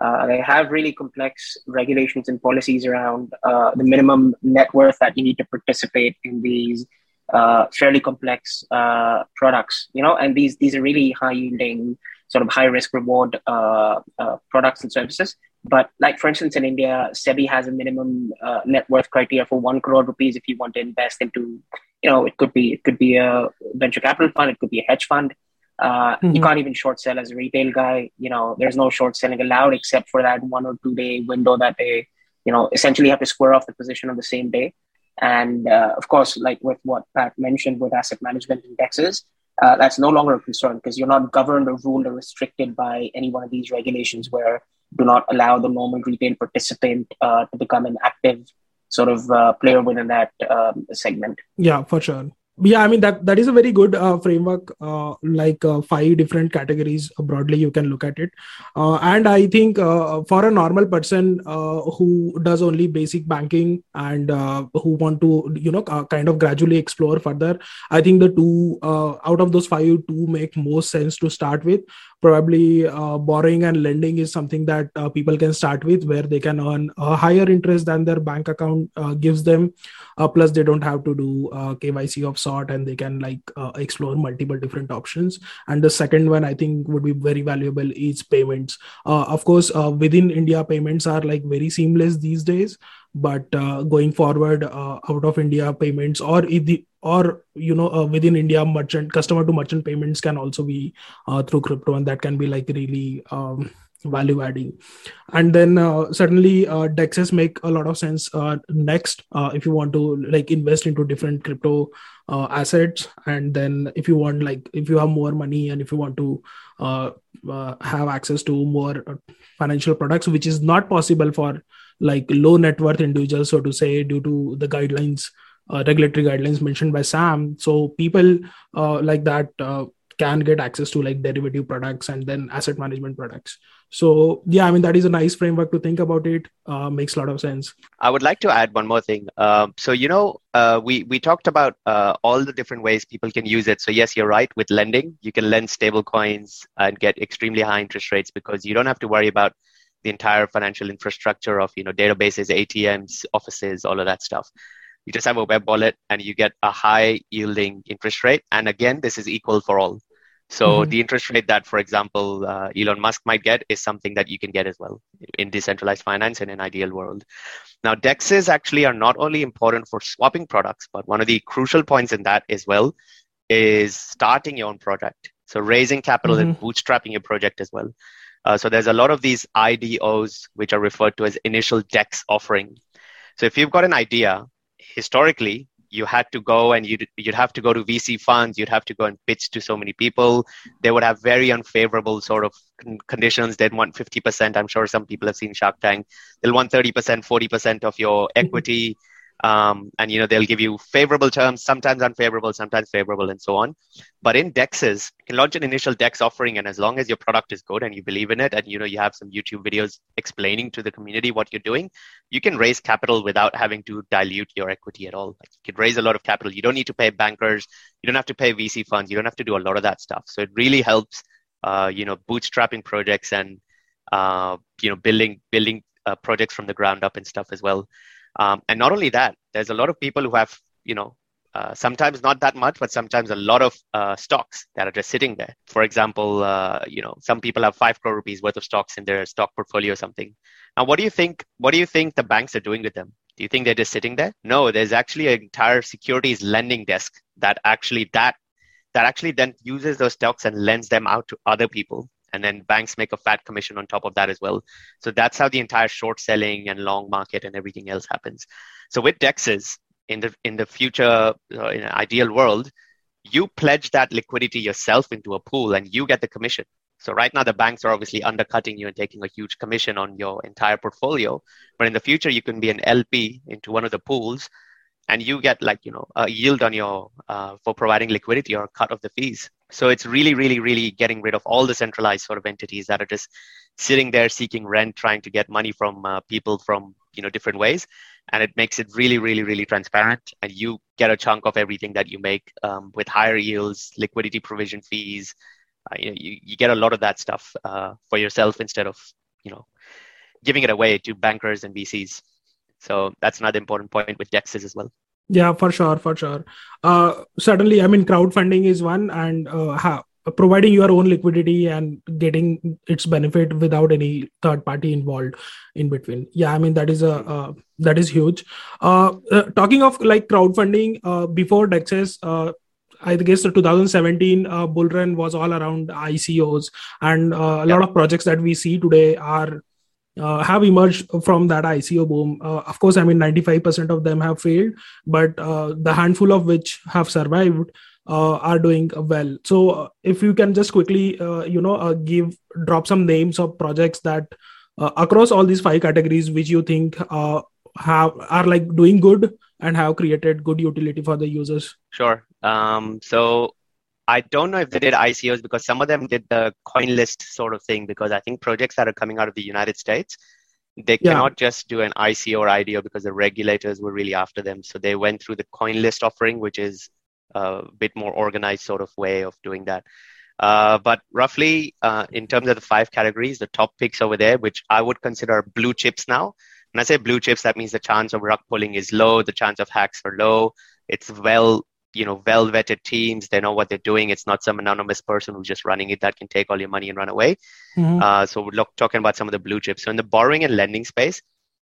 uh, they have really complex regulations and policies around uh, the minimum net worth that you need to participate in these uh, fairly complex uh, products, you know, and these these are really high yielding, sort of high risk reward uh, uh, products and services. But like for instance, in India, SEBI has a minimum net worth criteria for one crore rupees if you want to invest into, you know, it could be it could be a venture capital fund, it could be a hedge fund. Uh, mm-hmm. You can't even short sell as a retail guy. You know, there's no short selling allowed except for that one or two day window that they, you know, essentially have to square off the position on the same day. And uh, of course, like with what Pat mentioned with asset management indexes, uh, that's no longer a concern because you're not governed or ruled or restricted by any one of these regulations where do not allow the normal retail participant uh, to become an active sort of uh, player within that um, segment. Yeah, for sure yeah i mean that that is a very good uh, framework uh, like uh, five different categories uh, broadly you can look at it. Uh, and i think uh, for a normal person who does only basic banking and who want to you know kind of gradually explore further i think the two out of those five two make most sense to start with probably uh, borrowing and lending is something that uh, people can start with where they can earn a higher interest than their bank account uh, gives them uh, plus they don't have to do uh, kyc of sort and they can like uh, explore multiple different options. And the second one i think would be very valuable is payments. Of course within india payments are like very seamless these days but going forward out of india payments or the or you know uh, within india merchant customer to merchant payments can also be uh, through crypto and that can be like really um, value adding. And then uh, certainly uh, dexes make a lot of sense. Next if you want to like invest into different crypto assets and then if you want like if you have more money and if you want to have access to more financial products which is not possible for like low net worth individuals, so to say, due to the guidelines, uh, regulatory guidelines mentioned by Sam. So people uh, like that uh, can get access to like derivative products and then asset management products. So yeah, I mean that is a nice framework to think about. It uh, makes a lot of sense. I would like to add one more thing. Um, so you know, uh, we we talked about uh, all the different ways people can use it. So yes, you're right. With lending, you can lend stable coins and get extremely high interest rates because you don't have to worry about the entire financial infrastructure of you know databases atms offices all of that stuff you just have a web wallet and you get a high yielding interest rate and again this is equal for all so mm-hmm. the interest rate that for example uh, elon musk might get is something that you can get as well in decentralized finance in an ideal world now dexes actually are not only important for swapping products but one of the crucial points in that as well is starting your own project so raising capital mm-hmm. and bootstrapping your project as well uh, so there's a lot of these IDOs, which are referred to as initial DEX offering. So if you've got an idea, historically, you had to go and you'd, you'd have to go to VC funds, you'd have to go and pitch to so many people. They would have very unfavorable sort of conditions. They'd want 50%. I'm sure some people have seen Shark Tank. They'll want 30%, 40% of your equity um, and you know they'll give you favorable terms sometimes unfavorable sometimes favorable and so on. But in dexes you can launch an initial dex offering and as long as your product is good and you believe in it and you know you have some youtube videos explaining to the community what you're doing you can raise capital without having to dilute your equity at all. Like you can raise a lot of capital. You don't need to pay bankers. You don't have to pay vc funds. You don't have to do a lot of that stuff. So it really helps uh, you know bootstrapping projects and uh, you know building building uh, projects from the ground up and stuff as well um, and not only that, there's a lot of people who have, you know, uh, sometimes not that much, but sometimes a lot of uh, stocks that are just sitting there. For example, uh, you know, some people have five crore rupees worth of stocks in their stock portfolio or something. Now, what do you think? What do you think the banks are doing with them? Do you think they're just sitting there? No, there's actually an entire securities lending desk that actually that that actually then uses those stocks and lends them out to other people and then banks make a fat commission on top of that as well. So that's how the entire short selling and long market and everything else happens. So with Dexes in the in the future uh, in an ideal world, you pledge that liquidity yourself into a pool and you get the commission. So right now the banks are obviously undercutting you and taking a huge commission on your entire portfolio, but in the future you can be an LP into one of the pools and you get like you know a yield on your uh, for providing liquidity or a cut of the fees so it's really, really, really getting rid of all the centralized sort of entities that are just sitting there seeking rent, trying to get money from uh, people from you know different ways, and it makes it really, really, really transparent. And you get a chunk of everything that you make um, with higher yields, liquidity provision fees. Uh, you, you, you get a lot of that stuff uh, for yourself instead of you know giving it away to bankers and VCs. So that's another important point with Dexes as well. Yeah for sure for sure. Uh, certainly i mean crowdfunding is one and uh, ha- providing your own liquidity and getting its benefit without any third party involved in between. Yeah i mean that is a uh, that is huge. Uh, uh, talking of like crowdfunding uh, before dexes uh, I guess the 2017 uh, bull run was all around ICOs, and uh, a lot of projects that we see today are uh, have emerged from that ICO boom. Uh, of course, I mean 95% of them have failed, but uh, the handful of which have survived uh, are doing well. So, uh, if you can just quickly, uh, you know, give drop some names of projects that across all these five categories, which you think have are like doing good and have created good utility for the users. Sure. Um, so I don't know if they did ICOs because some of them did the CoinList sort of thing because I think projects that are coming out of the United States, they yeah. cannot just do an ICO or IDO because the regulators were really after them. So they went through the CoinList offering, which is a bit more organized sort of way of doing that. Uh, but roughly, uh, in terms of the five categories, the top picks over there, which I would consider blue chips now. When I say blue chips, that means the chance of rug pulling is low, the chance of hacks are low. It's well you know well vetted teams. They know what they're doing. It's not some anonymous person who's just running it that can take all your money and run away. Mm-hmm. uh, so we're look, talking about some of the blue chips. So in the borrowing and lending space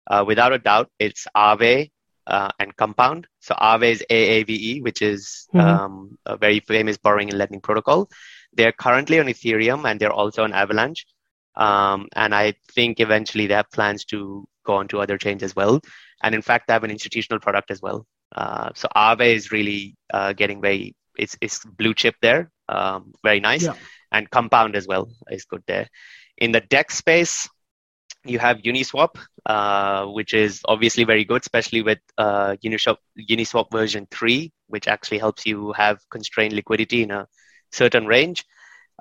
uh, without a doubt it's Aave uh, and compound. So Aave is aave which is mm-hmm. um, a very famous borrowing and lending protocol. They're currently on ethereum and they're also on avalanche. Um, and i think eventually they have plans to go on to other chains as well. And in fact they have an institutional product as well uh, so Aave is really uh, getting very it's it's blue chip there, um, very nice, yeah. and Compound as well is good there. In the DEX space, you have Uniswap, uh, which is obviously very good, especially with uh, Uniswap, Uniswap version 3, which actually helps you have constrained liquidity in a certain range.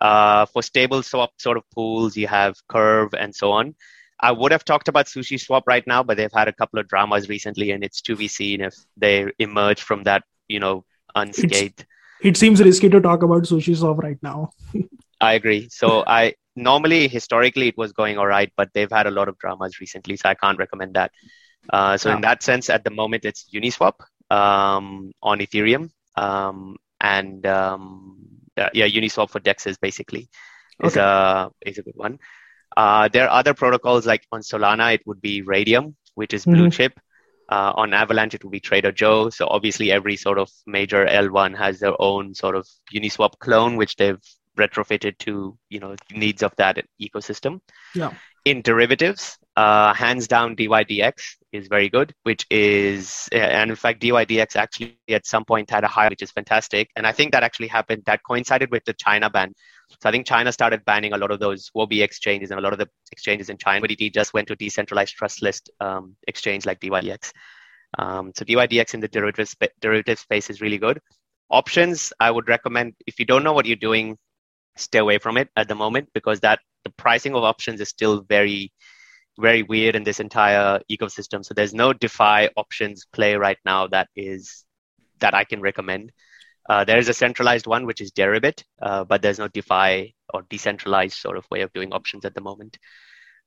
Uh, for stable swap sort of pools, you have Curve and so on. I would have talked about Sushi Swap right now, but they've had a couple of dramas recently, and it's to be seen if they emerge from that, you know, unscathed. It's, it seems risky to talk about Sushi Swap right now. I agree. So I normally historically it was going all right, but they've had a lot of dramas recently, so I can't recommend that. Uh, so in that sense, at the moment, it's Uniswap um, on Ethereum, um, and um, yeah, Uniswap for Dexes basically is okay. a is a good one. Uh, there are other protocols like on Solana, it would be Raydium, which is blue mm-hmm. chip. Uh, on Avalanche, it would be Trader Joe. So obviously, every sort of major L1 has their own sort of Uniswap clone, which they've retrofitted to you know needs of that ecosystem. Yeah. In derivatives, uh, hands down, DYDX is very good, which is and in fact DYDX actually at some point had a high, which is fantastic. And I think that actually happened. That coincided with the China ban. So I think China started banning a lot of those Huobi exchanges and a lot of the exchanges in China. But it just went to decentralized trust list um, exchange like DYDX. Um, so DYDX in the derivative, sp- derivative space is really good. Options, I would recommend if you don't know what you're doing, stay away from it at the moment because that the pricing of options is still very, very weird in this entire ecosystem. So there's no DeFi options play right now that is that I can recommend. Uh, there is a centralized one, which is Deribit, uh, but there's no DeFi or decentralized sort of way of doing options at the moment.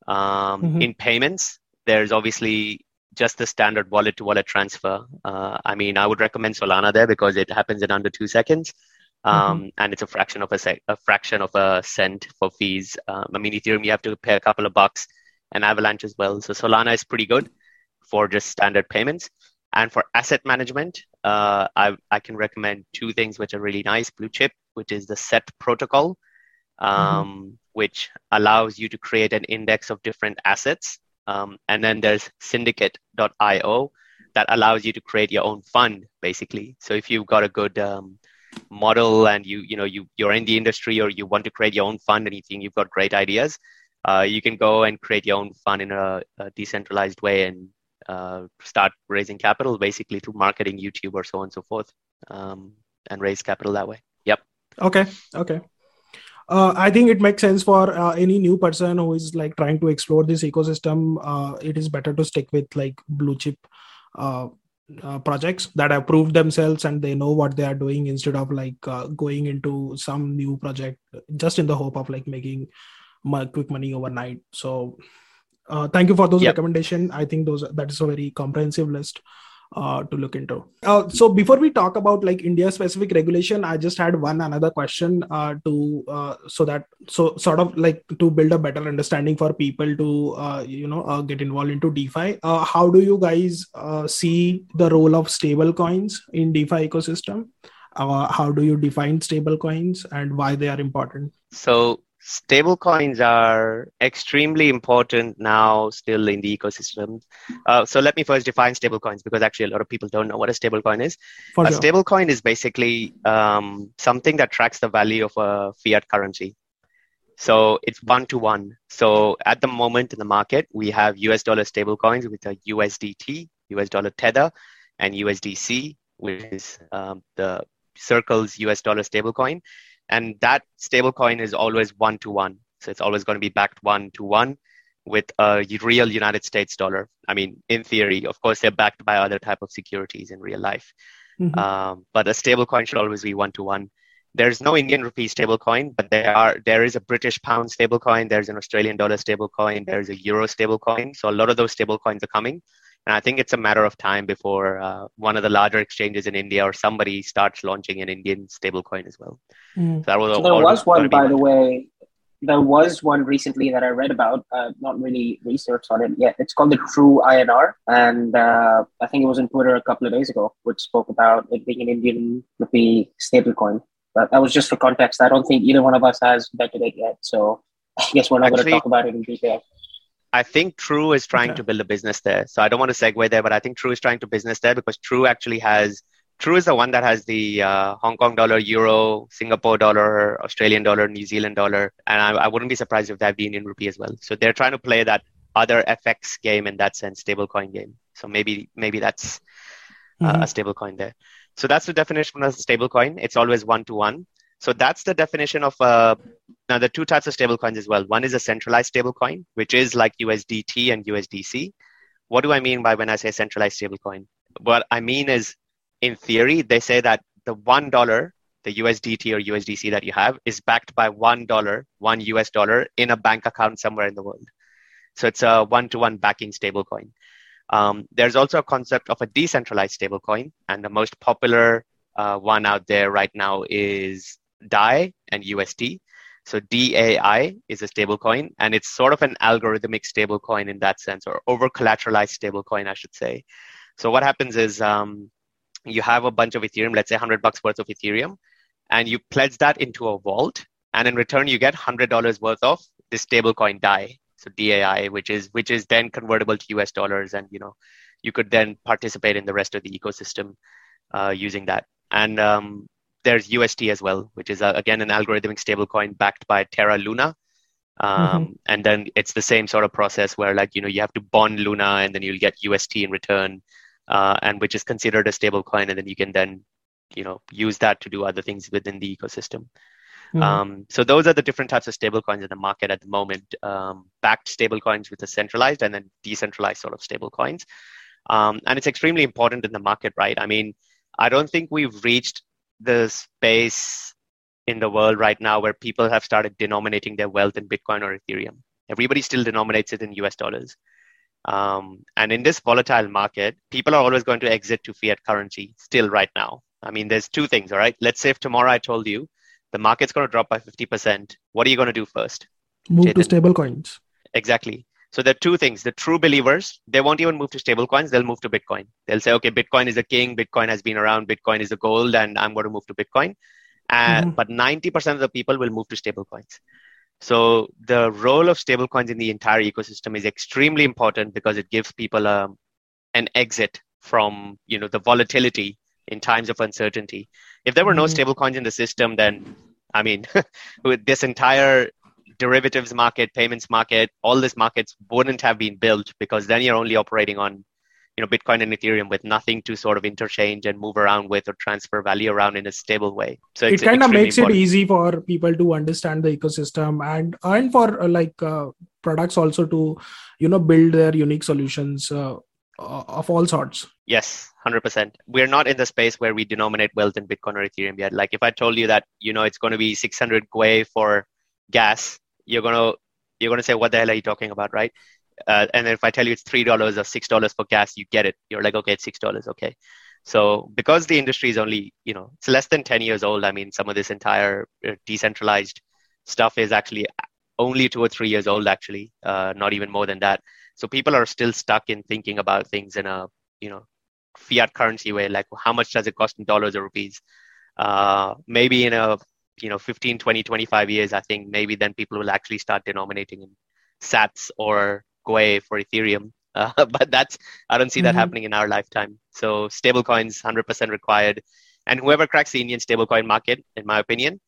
Um, mm-hmm. In payments, there's obviously just the standard wallet to wallet transfer. Uh, I mean, I would recommend Solana there because it happens in under two seconds. Um, mm-hmm. and it's a fraction of a, sec- a fraction of a cent for fees. Um, I mean, Ethereum, you have to pay a couple of bucks and Avalanche as well. So Solana is pretty good for just standard payments. And for asset management, uh, I, I can recommend two things which are really nice. Blue Chip, which is the SET protocol, um, mm-hmm. which allows you to create an index of different assets. Um, and then there's syndicate.io that allows you to create your own fund, basically. So if you've got a good um, model and you you know you you're in the industry or you want to create your own fund and you think you've got great ideas, uh, you can go and create your own fund in a, a decentralized way and uh, start raising capital basically through marketing, YouTube, or so on and so forth, um, and raise capital that way. Yep. Okay. Okay. Uh, I think it makes sense for uh, any new person who is like trying to explore this ecosystem. Uh, it is better to stick with like blue chip uh, uh, projects that have proved themselves and they know what they are doing instead of like uh, going into some new project just in the hope of like making quick money overnight. So uh, thank you for those yep. recommendation i think those that is a very comprehensive list uh, to look into. Uh, so before we talk about like India specific regulation, I just had one another question uh, to uh, so that so sort of like to build a better understanding for people to uh, you know uh, get involved into DeFi. how do you guys see the role of stable coins in DeFi ecosystem? how do you define stable coins and why they are important? So Stablecoins are extremely important now still in the ecosystem. Uh, so let me first define stablecoins because actually a lot of people don't know what a stablecoin is. For a sure. stablecoin is basically um, something that tracks the value of a fiat currency. So it's one to one. So at the moment in the market, we have US dollar stablecoins with a USDT, US dollar Tether, and USDC, which is um, the Circle's US dollar stablecoin and that stablecoin is always one to one. So it's always going to be backed one to one with a real United States dollar. I mean, in theory, of course, they're backed by other type of securities in real life. Mm-hmm. Um, but a stablecoin should always be one to one. There's no Indian rupee stablecoin, but there are there is a British pound stablecoin. There's an Australian dollar stablecoin. There's a euro stablecoin. So a lot of those stablecoins are coming. And I think it's a matter of time before uh, one of the larger exchanges in India or somebody starts launching an Indian stablecoin as well. Mm. So, was so there was one, by the way. There was one recently that I read about. Uh, not really research on it yet. It's called the True INR, and uh, I think it was in Twitter a couple of days ago, which spoke about it being an Indian rupee stablecoin. But that was just for context. I don't think either one of us has betted it yet, so I guess we're not going to talk about it in detail. I think True is trying okay. to build a business there. So I don't want to segue there, but I think True is trying to business there because True actually has True is the one that has the uh, Hong Kong dollar, euro, Singapore dollar, Australian dollar, New Zealand dollar, and I, I, wouldn't be surprised if they have the Indian rupee as well. So they're trying to play that other FX game in that sense, stablecoin game. So maybe maybe that's uh, mm-hmm. a stablecoin there. So that's the definition of a stablecoin. It's always one to one. So that's the definition of uh, now the two types of stablecoins as well. One is a centralized stablecoin, which is like USDT and USDC. What do I mean by when I say centralized stablecoin? What I mean is, in theory, they say that the one dollar, the USDT or USDC that you have, is backed by one dollar, one US dollar in a bank account somewhere in the world. So it's a one-to-one backing stablecoin. Um, there's also a concept of a decentralized stablecoin, and the most popular uh, one out there right now is DAI and UST. So DAI is a stablecoin, and it's sort of an algorithmic stablecoin in that sense, or over collateralized stablecoin, I should say. So what happens is um, you have a bunch of Ethereum, let's say 100 bucks worth of Ethereum, and you pledge that into a vault, and in return you get $100 worth of this stablecoin DAI, so DAI, which is which is then convertible to US dollars, and you know you could then participate in the rest of the ecosystem uh, using that. And um, there's UST as well, which is uh, again an algorithmic stablecoin backed by Terra Luna. Um, mm-hmm. And then it's the same sort of process where like you know you have to bond Luna and then you'll get UST in return, uh, and which is considered a stablecoin, and then you can then you know use that to do other things within the ecosystem. Mm-hmm. Um, so those are the different types of stablecoins in the market at the moment. Um, backed stablecoins with a centralized and then decentralized sort of stablecoins. Um, and it's extremely important in the market, right? I mean, I don't think we've reached the space in the world right now where people have started denominating their wealth in Bitcoin or Ethereum. Everybody still denominates it in US dollars. Um, and in this volatile market, people are always going to exit to fiat currency still right now. I mean, there's two things, all right? Let's say if tomorrow I told you the market's going to drop by 50%, what are you going to do first? Move to stable coins. Exactly. So there are two things. The true believers, they won't even move to stable coins, they'll move to Bitcoin. They'll say, okay, Bitcoin is a king, Bitcoin has been around, Bitcoin is a gold, and I'm going to move to Bitcoin. Uh, mm-hmm. But 90% of the people will move to stable coins. So the role of stablecoins in the entire ecosystem is extremely important because it gives people a, um, an exit from you know the volatility in times of uncertainty. If there were no mm-hmm. stablecoins in the system, then I mean, with this entire derivatives market, payments market, all these markets wouldn't have been built because then you're only operating on you know Bitcoin and Ethereum with nothing to sort of interchange and move around with or transfer value around in a stable way. So it kind of makes important. it easy for people to understand the ecosystem and and for uh, like uh, products also to you know build their unique solutions uh, of all sorts. Yes, hundred percent. We're not in the space where we denominate wealth in Bitcoin or Ethereum yet. Like if I told you that you know it's going to be 600 Gwei for gas you're gonna you're gonna say what the hell are you talking about right uh, and then if I tell you it's three dollars or six dollars for gas, you get it. You're like, okay, it's six dollars, okay. So because the industry is only, you know, it's less than ten years old. I mean, some of this entire uh, decentralized stuff is actually only two or three years old, actually, uh, not even more than that. So people are still stuck in thinking about things in a, you know, fiat currency way, like how much does it cost in dollars or rupees? Uh, maybe in a, you know, 15, 20, 25 years, I think maybe then people will actually start denominating in sats or Gwei for Ethereum. Uh, but that's, I don't see that mm-hmm. happening in our lifetime. So stablecoins, 100% required. And whoever cracks the Indian stablecoin market, in my opinion,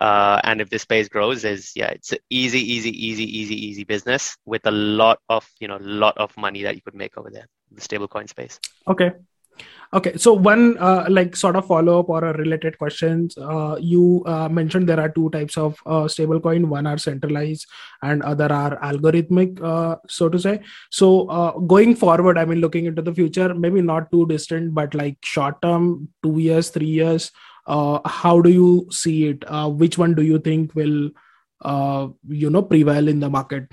uh, and if this space grows, is yeah, it's an easy, easy, easy, easy, easy business with a lot of you know, lot of money that you could make over there, the stablecoin space. Okay, okay so one uh, like sort of follow up or a related questions uh, you uh, mentioned there are two types of uh, stablecoin one are centralized and other are algorithmic uh, so to say. So uh, going forward i mean looking into the future maybe not too distant but like short term 2 years 3 years how do you see it? Which one do you think will you know prevail in the market?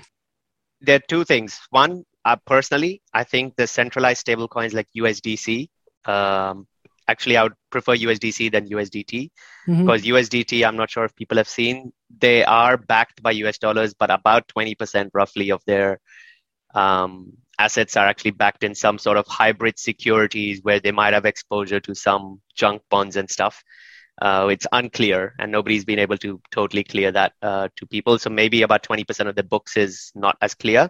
There are two things. One personally, I think the centralized stablecoins like USDC um, actually, I would prefer USDC than USDT mm-hmm. because USDT, I'm not sure if people have seen, they are backed by US dollars, but about 20% roughly of their um, assets are actually backed in some sort of hybrid securities where they might have exposure to some junk bonds and stuff. Uh, it's unclear, and nobody's been able to totally clear that uh, to people. So maybe about 20% of the books is not as clear,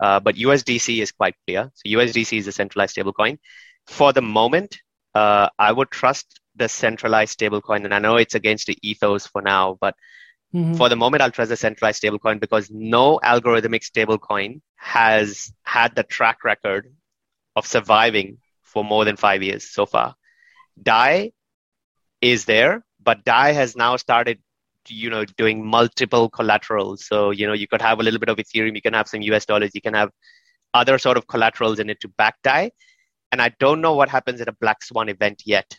uh, but USDC is quite clear. So USDC is a centralized stablecoin for the moment, uh, I would trust the centralized stablecoin. And I know it's against the ethos for now, but mm-hmm. for the moment, I'll trust the centralized stablecoin because no algorithmic stablecoin has had the track record of surviving for more than five years so far. DAI is there, but DAI has now started you know doing multiple collaterals so you know you could have a little bit of ethereum you can have some us dollars you can have other sort of collaterals in it to back DAI and I don't know what happens at a black swan event yet.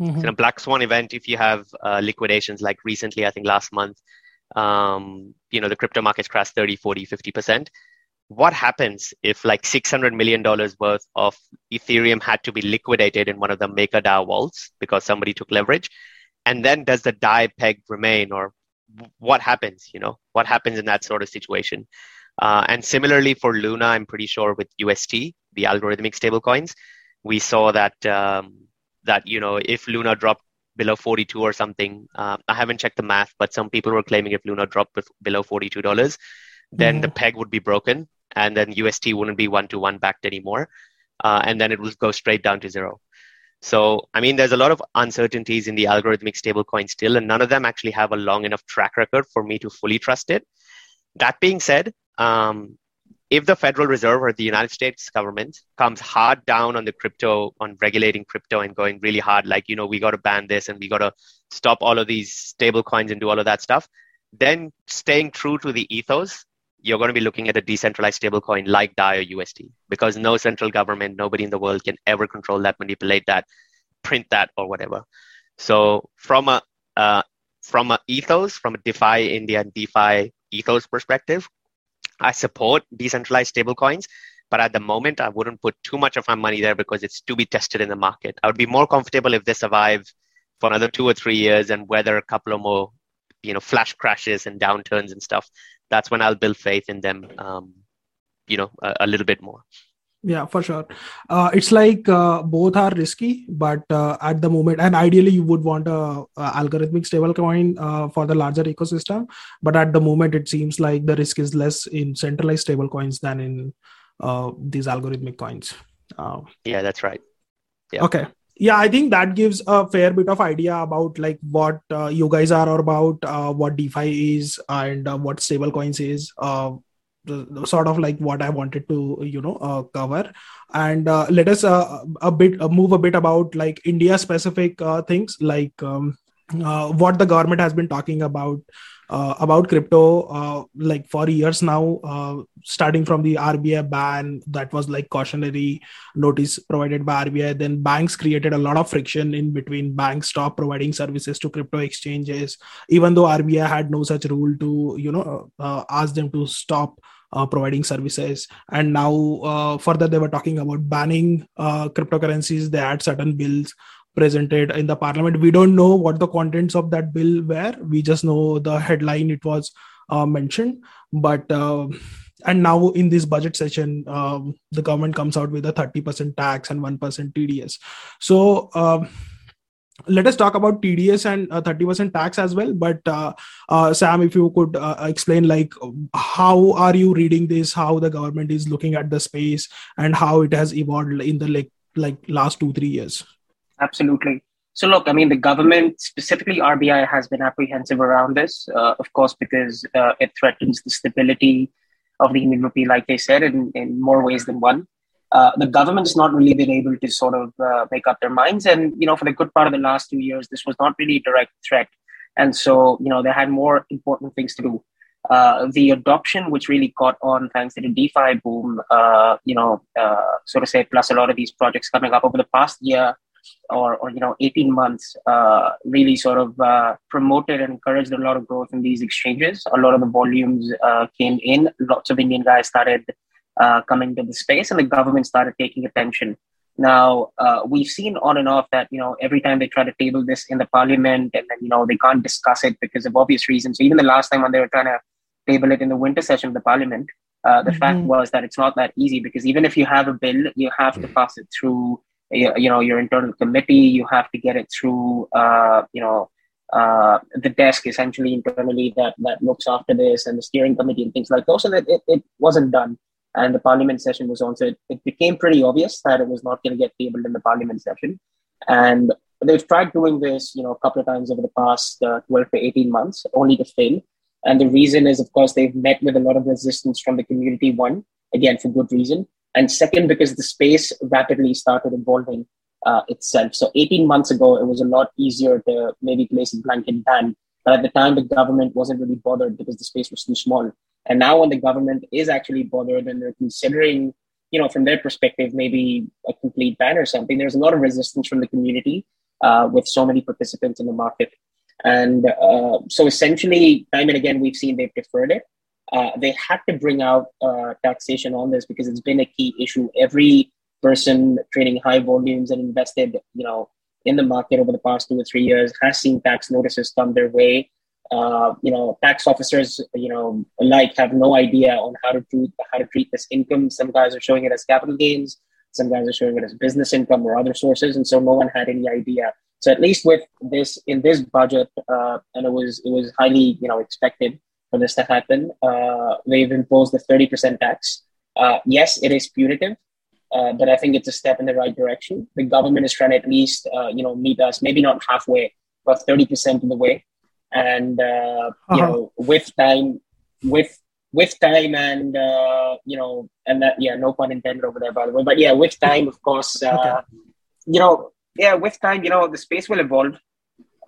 Mm-hmm. In a black swan event, if you have uh, liquidations like recently, I think last month, um, you know, the crypto markets crashed 30, 40, 50%. What happens if like $600 million worth of Ethereum had to be liquidated in one of the MakerDAO vaults because somebody took leverage? And then does the DAI peg remain or what happens, you know, what happens in that sort of situation? Uh, and similarly for Luna, I'm pretty sure with UST, the algorithmic stablecoins, we saw that um, that you know if Luna dropped below 42 or something, uh, I haven't checked the math, but some people were claiming if Luna dropped below 42 dollars, then mm. the peg would be broken, and then UST wouldn't be one to one backed anymore, uh, and then it would go straight down to zero. So, I mean, there's a lot of uncertainties in the algorithmic stablecoin still, and none of them actually have a long enough track record for me to fully trust it. That being said, um, if the Federal Reserve or the United States government comes hard down on the crypto, on regulating crypto and going really hard, like, you know, we got to ban this and we got to stop all of these stable coins and do all of that stuff, then staying true to the ethos, you're going to be looking at a decentralized stablecoin like DAI or UST because no central government, nobody in the world can ever control that, manipulate that, print that, or whatever. So from a uh, from a ethos, from a DeFi India and DeFi ethos perspective, I support decentralized stablecoins, but at the moment, I wouldn't put too much of my money there because it's to be tested in the market. I would be more comfortable if they survive for another two or three years and weather a couple of more, you know, flash crashes and downturns and stuff. That's when I'll build faith in them, um, you know, a, a little bit more yeah for sure. Uh, it's like uh, both are risky but uh, at the moment and ideally you would want a, a algorithmic stable coin uh, for the larger ecosystem. But at the moment it seems like the risk is less in centralized stable coins than in uh, these algorithmic coins. Uh, yeah that's right. Yeah. okay. Yeah i think that gives a fair bit of idea about like what you guys are about what defi is and what stable coins is sort of like what I wanted to you know uh, cover, and uh, let us uh, a bit uh, move a bit about like India specific uh, things like um, uh, what the government has been talking about uh, about crypto uh, like for years now uh, starting from the rbi ban that was like cautionary notice provided by rbi then banks created a lot of friction in between banks stop providing services to crypto exchanges even though rbi had no such rule to you know uh, ask them to stop uh, providing services. And now uh, further they were talking about banning uh, cryptocurrencies. They had certain bills presented in the parliament. We don't know what the contents of that bill were. We just know the headline it was uh, mentioned. But uh, and now in this budget session um, the government comes out with a 30% tax and 1% tds so um, let us talk about tds and uh, 30% tax as well. But uh, uh, sam if you could uh, explain like how are you reading this? How the government is looking at the space and how it has evolved in the like like last two three years absolutely so look i mean the government specifically rbi has been apprehensive around this uh, of course because uh, it threatens the stability of the indian rupee like they said in, in more ways than one uh, the government's not really been able to sort of uh, make up their minds. And, you know, for the good part of the last two years, this was not really a direct threat. And so, you know, they had more important things to do. Uh, the adoption, which really caught on thanks to the DeFi boom, uh, you know, uh, so to say, plus a lot of these projects coming up over the past year or, or you know, 18 months, really sort of promoted and encouraged a lot of growth in these exchanges. A lot of the volumes came in. Lots of Indian guys started uh, coming to the space, and the government started taking attention. Now uh, we've seen on and off that you know every time they try to table this in the parliament, and then you know they can't discuss it because of obvious reasons. So even the last time when they were trying to table it in the winter session of the parliament, uh, the mm-hmm. fact was that it's not that easy because even if you have a bill, you have to pass it through you know your internal committee. You have to get it through uh, you know uh, the desk essentially internally that that looks after this and the steering committee and things like those. and that it, it wasn't done and the parliament session was on. So it, it became pretty obvious that it was not going to get tabled in the parliament session. And they've tried doing this, you know, a couple of times over the past uh, 12 to 18 months, only to fail. And the reason is, of course, they've met with a lot of resistance from the community, one, again, for good reason. And second, because the space rapidly started evolving uh, itself. So 18 months ago, it was a lot easier to maybe place a blanket ban. But at the time, the government wasn't really bothered because the space was too small. And now, when the government is actually bothered and they're considering, you know, from their perspective, maybe a complete ban or something, there's a lot of resistance from the community uh, with so many participants in the market. And uh, so, essentially, time and again, we've seen they've deferred it. Uh, they had to bring out uh, taxation on this because it's been a key issue. Every person trading high volumes and invested, you know, in the market over the past two or three years has seen tax notices come their way uh, you know, tax officers, you know, alike have no idea on how to treat how to treat this income. Some guys are showing it as capital gains, some guys are showing it as business income or other sources, and so no one had any idea. So at least with this in this budget, uh, and it was it was highly you know expected for this to happen. Uh, they've imposed a thirty percent tax. Uh, yes, it is punitive, uh, but I think it's a step in the right direction. The government is trying to at least uh, you know meet us, maybe not halfway, but thirty percent of the way and uh, uh-huh. you know with time with with time and uh, you know and that yeah no pun intended over there by the way but yeah with time of course uh, okay. you know yeah with time you know the space will evolve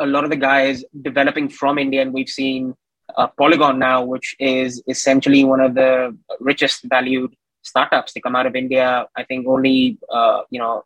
a lot of the guys developing from india and we've seen uh, polygon now which is essentially one of the richest valued startups to come out of india i think only uh, you know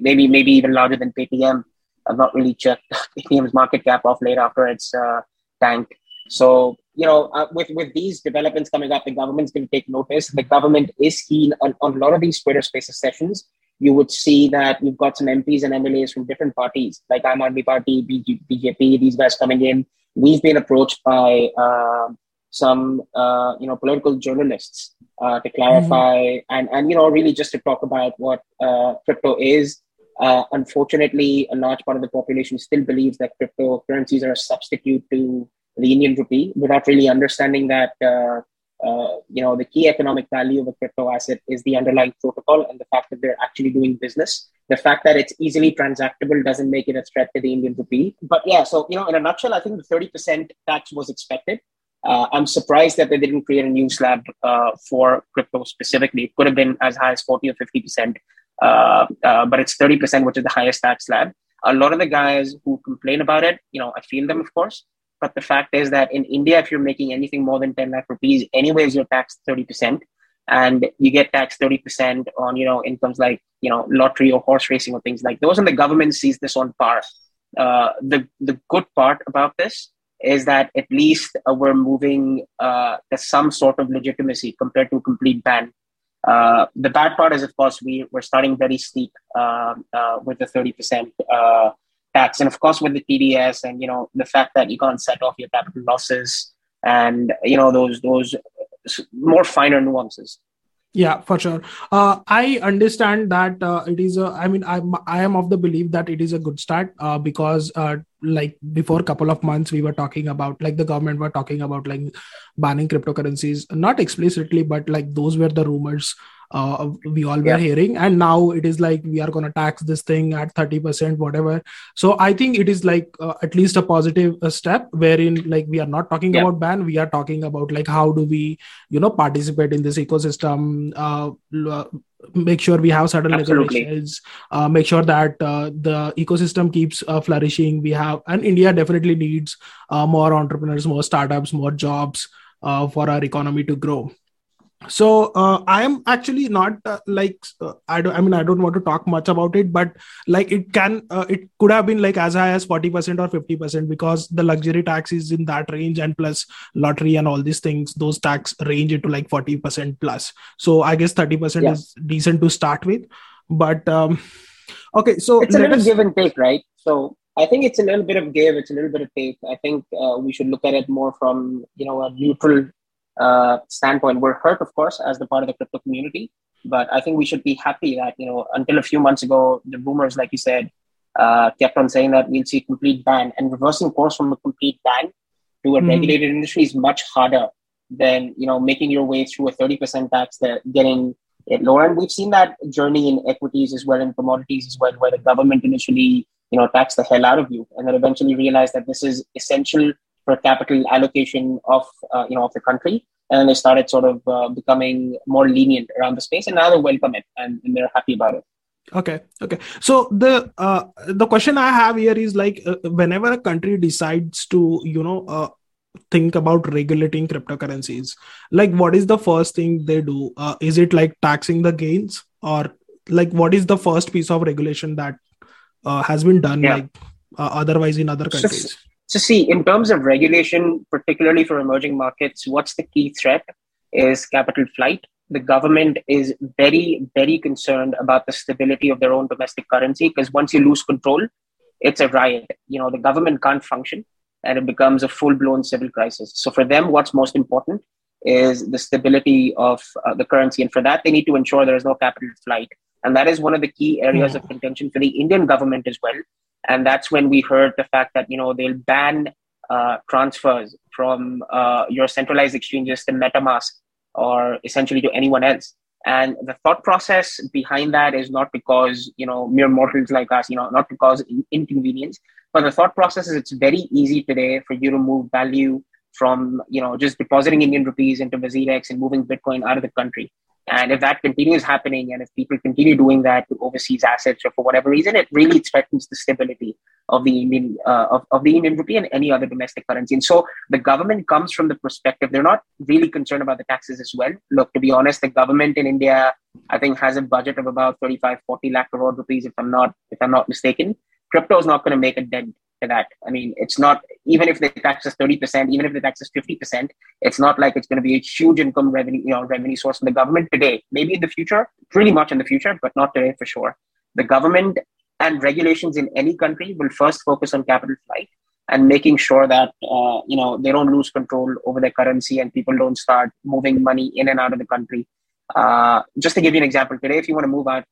maybe maybe even larger than paytm I've not really checked Paytm's market cap off late after its uh, tank. So you know, uh, with with these developments coming up, the government's going to take notice. The government is keen on, on a lot of these Twitter Spaces sessions. You would see that you've got some MPs and MLAs from different parties, like Aam Aadmi Party, BJP, these guys coming in. We've been approached by uh, some, uh, you know, political journalists uh, to clarify mm-hmm. and and you know, really just to talk about what uh, crypto is, uh, unfortunately, a large part of the population still believes that cryptocurrencies are a substitute to the Indian rupee without really understanding that uh, uh, you know the key economic value of a crypto asset is the underlying protocol and the fact that they're actually doing business. The fact that it's easily transactable doesn't make it a threat to the Indian rupee. But yeah, so you know, in a nutshell, I think the thirty percent tax was expected. Uh, I'm surprised that they didn't create a new slab uh, for crypto specifically. It could have been as high as 40 or 50 percent. Uh, uh, but it's 30%, which is the highest tax slab. A lot of the guys who complain about it, you know, I feel them, of course. But the fact is that in India, if you're making anything more than 10 lakh rupees, anyways, you're taxed 30%. And you get taxed 30% on, you know, incomes like, you know, lottery or horse racing or things like those. And the government sees this on par. Uh, the, the good part about this is that at least uh, we're moving uh, to some sort of legitimacy compared to a complete ban. Uh, the bad part is, of course, we, we're starting very steep um, uh, with the 30% uh, tax. And of course, with the TDS and, you know, the fact that you can't set off your capital losses and, you know, those, those more finer nuances. Yeah for sure. Uh, i understand that uh, it is a i mean i i am of the belief that it is a good start uh, because uh, like before a couple of months we were talking about like the government were talking about like banning cryptocurrencies not explicitly but like those were the rumors uh, we all were yeah. hearing. And now it is like we are going to tax this thing at 30% whatever. So i think it is like uh, at least a positive uh, step wherein like we are not talking yeah. about ban. We are talking about like how do we you know participate in this ecosystem uh, uh make sure we have certain regulations uh, make sure that uh, the ecosystem keeps uh, flourishing. We have and india definitely needs uh, more entrepreneurs more startups more jobs uh, for our economy to grow so uh, i am actually not uh, like uh, i don't i mean i don't want to talk much about it but like it can uh, it could have been like as high as 40% or 50% because the luxury tax is in that range and plus lottery and all these things those tax range into like 40% plus so i guess 30% yeah. is decent to start with but um okay so it's a little us... give and take right so I think it's a little bit of give, it's a little bit of take. I think uh, we should look at it more from you know a neutral uh, standpoint, we're hurt, of course, as the part of the crypto community. But I think we should be happy that you know until a few months ago, the rumors, like you said, uh, kept on saying that we'll see complete ban, and reversing course from a complete ban to a mm. regulated industry is much harder than you know making your way through a thirty percent tax, that getting it lower. And we've seen that journey in equities as well, in commodities as well, where the government initially you know tax the hell out of you, and then eventually realized that this is essential for capital allocation of uh, you know of the country. And they started sort of uh, becoming more lenient around the space and now they welcome it and, and they're happy about it. Okay okay. So the uh, the question i have here is like uh, whenever a country decides to you know uh, think about regulating cryptocurrencies like what is the first thing they do? Uh, is it like taxing the gains? Or like what is the first piece of regulation that uh, has been done yeah. like uh, otherwise in other countries? so, so, see, in terms of regulation, particularly for emerging markets, what's the key threat is capital flight. The government is very, very concerned about the stability of their own domestic currency because once you lose control, it's a riot. You know, the government can't function and it becomes a full blown civil crisis. So, for them, what's most important is the stability of uh, the currency. And for that, they need to ensure there is no capital flight. And that is one of the key areas of contention for the Indian government as well and that's when we heard the fact that you know they'll ban uh, transfers from uh, your centralized exchanges to MetaMask or essentially to anyone else. And the thought process behind that is not because you know mere mortals like us, you know, not because inconvenience, but the thought process is it's very easy today for you to move value from you know just depositing Indian rupees into WazirX and moving Bitcoin out of the country. And if that continues happening, and if people continue doing that to overseas assets or for whatever reason, it really threatens the stability of the Indian uh, of, of the Indian rupee and any other domestic currency. And so the government comes from the perspective they're not really concerned about the taxes as well. Look, to be honest, the government in India, I think, has a budget of about 35, 40 lakh crore rupees, if I'm not if I'm not mistaken. Crypto is not going to make a dent that. I mean, it's not even if the tax is thirty percent, even if the tax is fifty percent, it's not like it's going to be a huge income revenue, you know, revenue source for the government today. Maybe in the future, pretty much in the future, but not today for sure. The government and regulations in any country will first focus on capital flight and making sure that uh, you know they don't lose control over their currency and people don't start moving money in and out of the country. Uh, just to give you an example, today, if you want to move out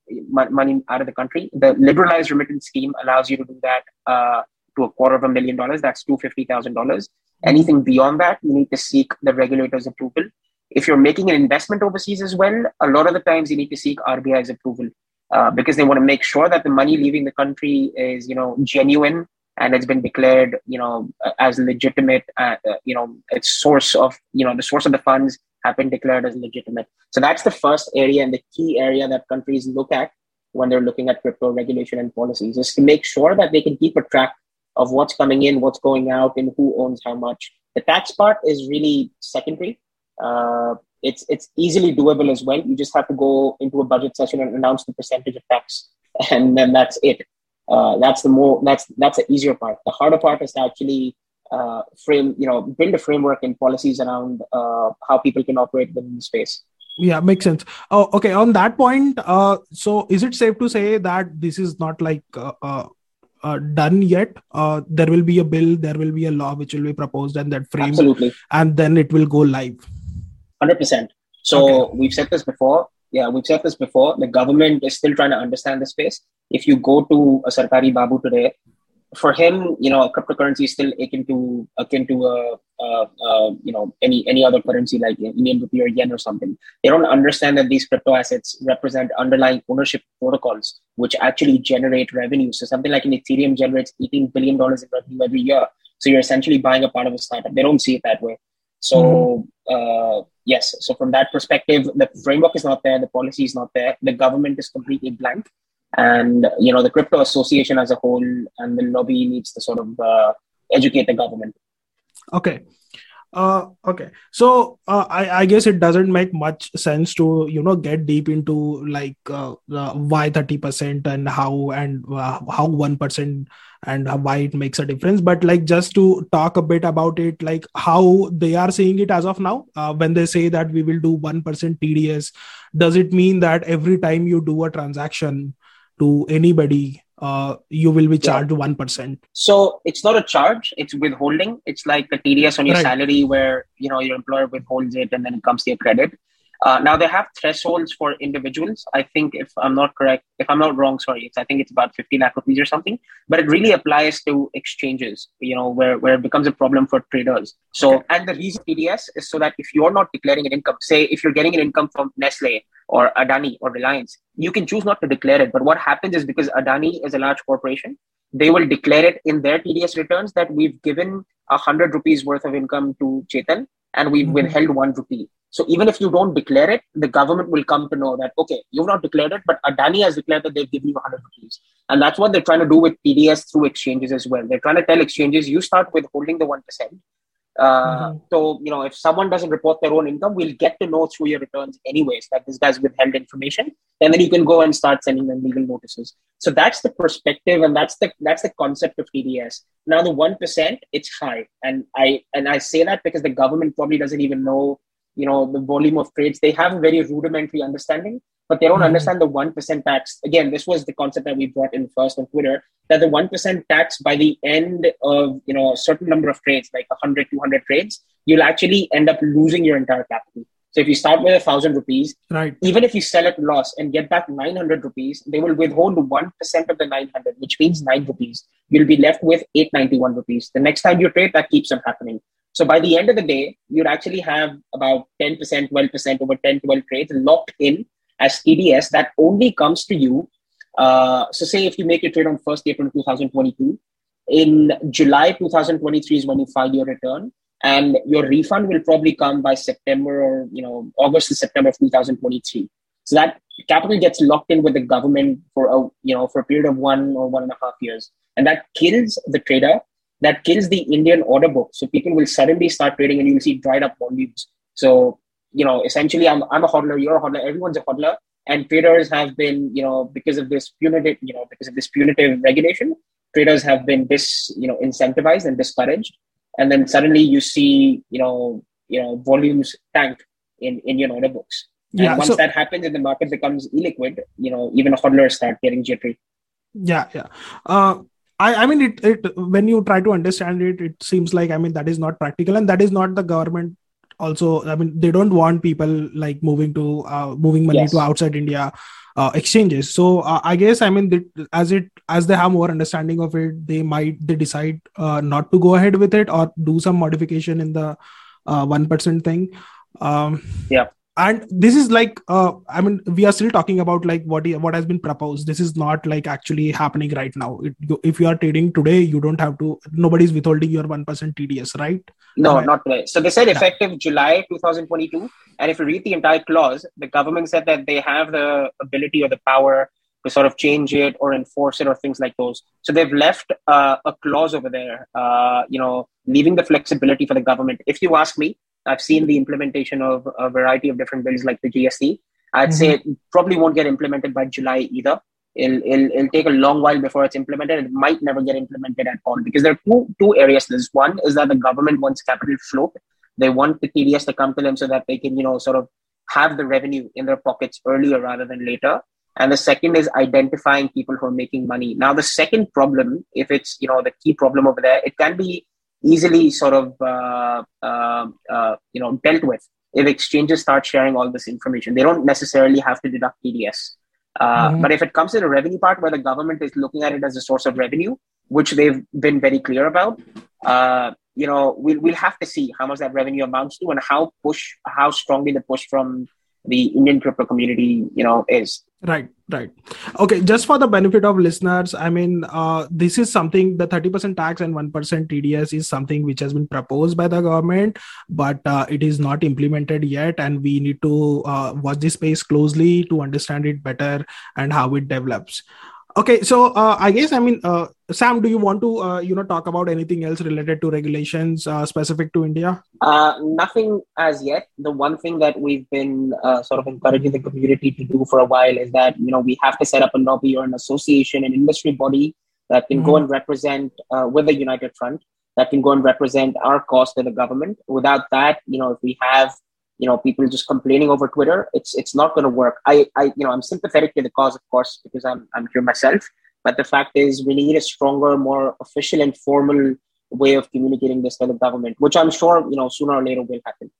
money out of the country, the liberalized remittance scheme allows you to do that uh, to a quarter of a million dollars, that's $250,000. Anything beyond that, you need to seek the regulator's approval. If you're making an investment overseas as well, a lot of the times you need to seek RBI's approval uh, because they want to make sure that the money leaving the country is, you know, genuine and it's been declared, you know, as legitimate. Uh, uh, you know, its source of, you know, the source of the funds have been declared as legitimate. So that's the first area and the key area that countries look at when they're looking at crypto regulation and policies is to make sure that they can keep a track of what's coming in, what's going out, and who owns how much. The tax part is really secondary. Uh, it's it's easily doable as well. You just have to go into a budget session and announce the percentage of tax, and then that's it. Uh, that's the more that's that's the easier part. The harder part is to actually uh, frame, you know, build a framework and policies around uh, how people can operate within the space. Yeah, makes sense. Oh, okay. On that point, uh, so is it safe to say that this is not like uh, done yet? Uh, there will be a bill, there will be a law which will be proposed, and that frame, absolutely, and then it will go live. Hundred percent. So okay. we've said this before. Yeah, we've said this before. The government is still trying to understand the space. If you go to a Sarkari Babu today, for him, you know, cryptocurrency is still akin to akin to a, a, a, you know any any other currency like Indian rupee or yen or something. They don't understand that these crypto assets represent underlying ownership protocols which actually generate revenue. So something like an Ethereum generates 18 billion dollars in revenue every year. So you're essentially buying a part of a startup. They don't see it that way. So mm-hmm. uh, yes, so from that perspective, the framework is not there, the policy is not there, the government is completely blank and you know the crypto association as a whole and the lobby needs to sort of uh, educate the government. Okay. Uh, okay. So uh, I, I guess it doesn't make much sense to you know get deep into like uh, why 30% and how and uh, how 1% and why it makes a difference. But like just to talk a bit about it like how they are seeing it as of now uh, when they say that we will do 1% tds does it mean that every time you do a transaction to anybody uh, you will be charged one yeah. So it's not a charge; it's withholding. It's like the TDS on your right. salary, where you know your employer withholds it, and then it comes to your credit. Uh, now they have thresholds for individuals. I think if I'm not correct, if I'm not wrong, sorry, it's I think it's about 50 lakh rupees or something. But it really applies to exchanges, you know, where, where it becomes a problem for traders. So okay. and the reason TDS is so that if you're not declaring an income, say if you're getting an income from Nestle or Adani or Reliance, you can choose not to declare it. But what happens is because Adani is a large corporation, they will declare it in their TDS returns that we've given a hundred rupees worth of income to Chetan and we've mm-hmm. withheld one rupee. So even if you don't declare it, the government will come to know that, okay, you've not declared it, but Adani has declared that they've given you 100 rupees. And that's what they're trying to do with TDS through exchanges as well. They're trying to tell exchanges, you start with holding the 1%. Uh, mm-hmm. So, you know, if someone doesn't report their own income, we'll get to know through your returns anyways that this guy's withheld information. And then you can go and start sending them legal notices. So that's the perspective and that's the that's the concept of TDS. Now the 1%, it's high. And I and I say that because the government probably doesn't even know you know the volume of trades they have a very rudimentary understanding but they don't mm-hmm. understand the 1% tax again this was the concept that we brought in first on twitter that the 1% tax by the end of you know a certain number of trades like 100 200 trades you'll actually end up losing your entire capital so if you start with a thousand rupees, right. even if you sell at loss and get back 900 rupees, they will withhold 1% of the 900, which means 9 rupees. You'll be left with 891 rupees. The next time you trade, that keeps on happening. So by the end of the day, you'd actually have about 10%, 12% over 10, 12 trades locked in as TDS that only comes to you. Uh, so say if you make a trade on 1st April 2022, in July 2023 is when you file your return and your refund will probably come by September or, you know, August to September of 2023. So that capital gets locked in with the government for a, you know, for a period of one or one and a half years. And that kills the trader that kills the Indian order book. So people will suddenly start trading and you'll see dried up volumes. So, you know, essentially I'm, I'm a hodler, you're a hodler, everyone's a hodler. And traders have been, you know, because of this punitive, you know, because of this punitive regulation, traders have been dis, you know, incentivized and discouraged. And then suddenly you see, you know, you know, volumes tank in Indian order books. And yeah, once so, that happens and the market becomes illiquid, you know, even hodlers start getting jittery. Yeah, yeah. Uh, I, I mean it, it when you try to understand it it seems like i mean that is not practical and that is not the government also i mean they don't want people like moving to uh, moving money yes. to outside india uh, exchanges. So uh, i guess i mean as it as they have more understanding of it they might they decide uh, not to go ahead with it or do some modification in the uh, 1% thing. Um, yeah and this is like uh, i mean we are still talking about like what what has been proposed this is not like actually happening right now it, if you are trading today you don't have to nobody's withholding your 1% tds right no not today so they said effective yeah. july 2022 and if you read the entire clause the government said that they have the ability or the power to sort of change it or enforce it or things like those. So they've left uh, a clause over there, uh, you know, leaving the flexibility for the government. If you ask me, I've seen the implementation of a variety of different bills like the GST. I'd mm-hmm. say it probably won't get implemented by July either. It'll, it'll, it'll, take a long while before it's implemented. It might never get implemented at all because there are two, two areas this. One is that the government wants capital flow. They want the TDS to come to them so that they can, you know, sort of have the revenue in their pockets earlier rather than later. And the second is identifying people who are making money. Now, the second problem, if it's, you know, the key problem over there, it can be easily sort of, uh, uh, uh, you know, dealt with if exchanges start sharing all this information. They don't necessarily have to deduct TDS. Uh, mm-hmm. But if it comes to the revenue part where the government is looking at it as a source of revenue, which they've been very clear about, uh, you know, we'll, we'll have to see how much that revenue amounts to and how push, how strongly the push from the Indian crypto community, you know, is. Right, right. Okay, just for the benefit of listeners, I mean, uh, this is something the 30% tax and 1% TDS is something which has been proposed by the government, but uh, it is not implemented yet. And we need to uh, watch this space closely to understand it better and how it develops okay so uh, i guess i mean uh, sam do you want to uh, you know talk about anything else related to regulations uh, specific to india? Uh, nothing as yet. The one thing that we've been uh, sort of encouraging the community to do for a while is that you know we have to set up a lobby or an association an industry body that can mm-hmm. go and represent with the united front that can go and represent our cause to the government. Without that you know if we have you know people just complaining over twitter it's it's not going to work i i you know i'm sympathetic to the cause of course because i'm i'm here myself but the fact is we need a stronger more official and formal way of communicating this to the government which i'm sure you know sooner or later will happen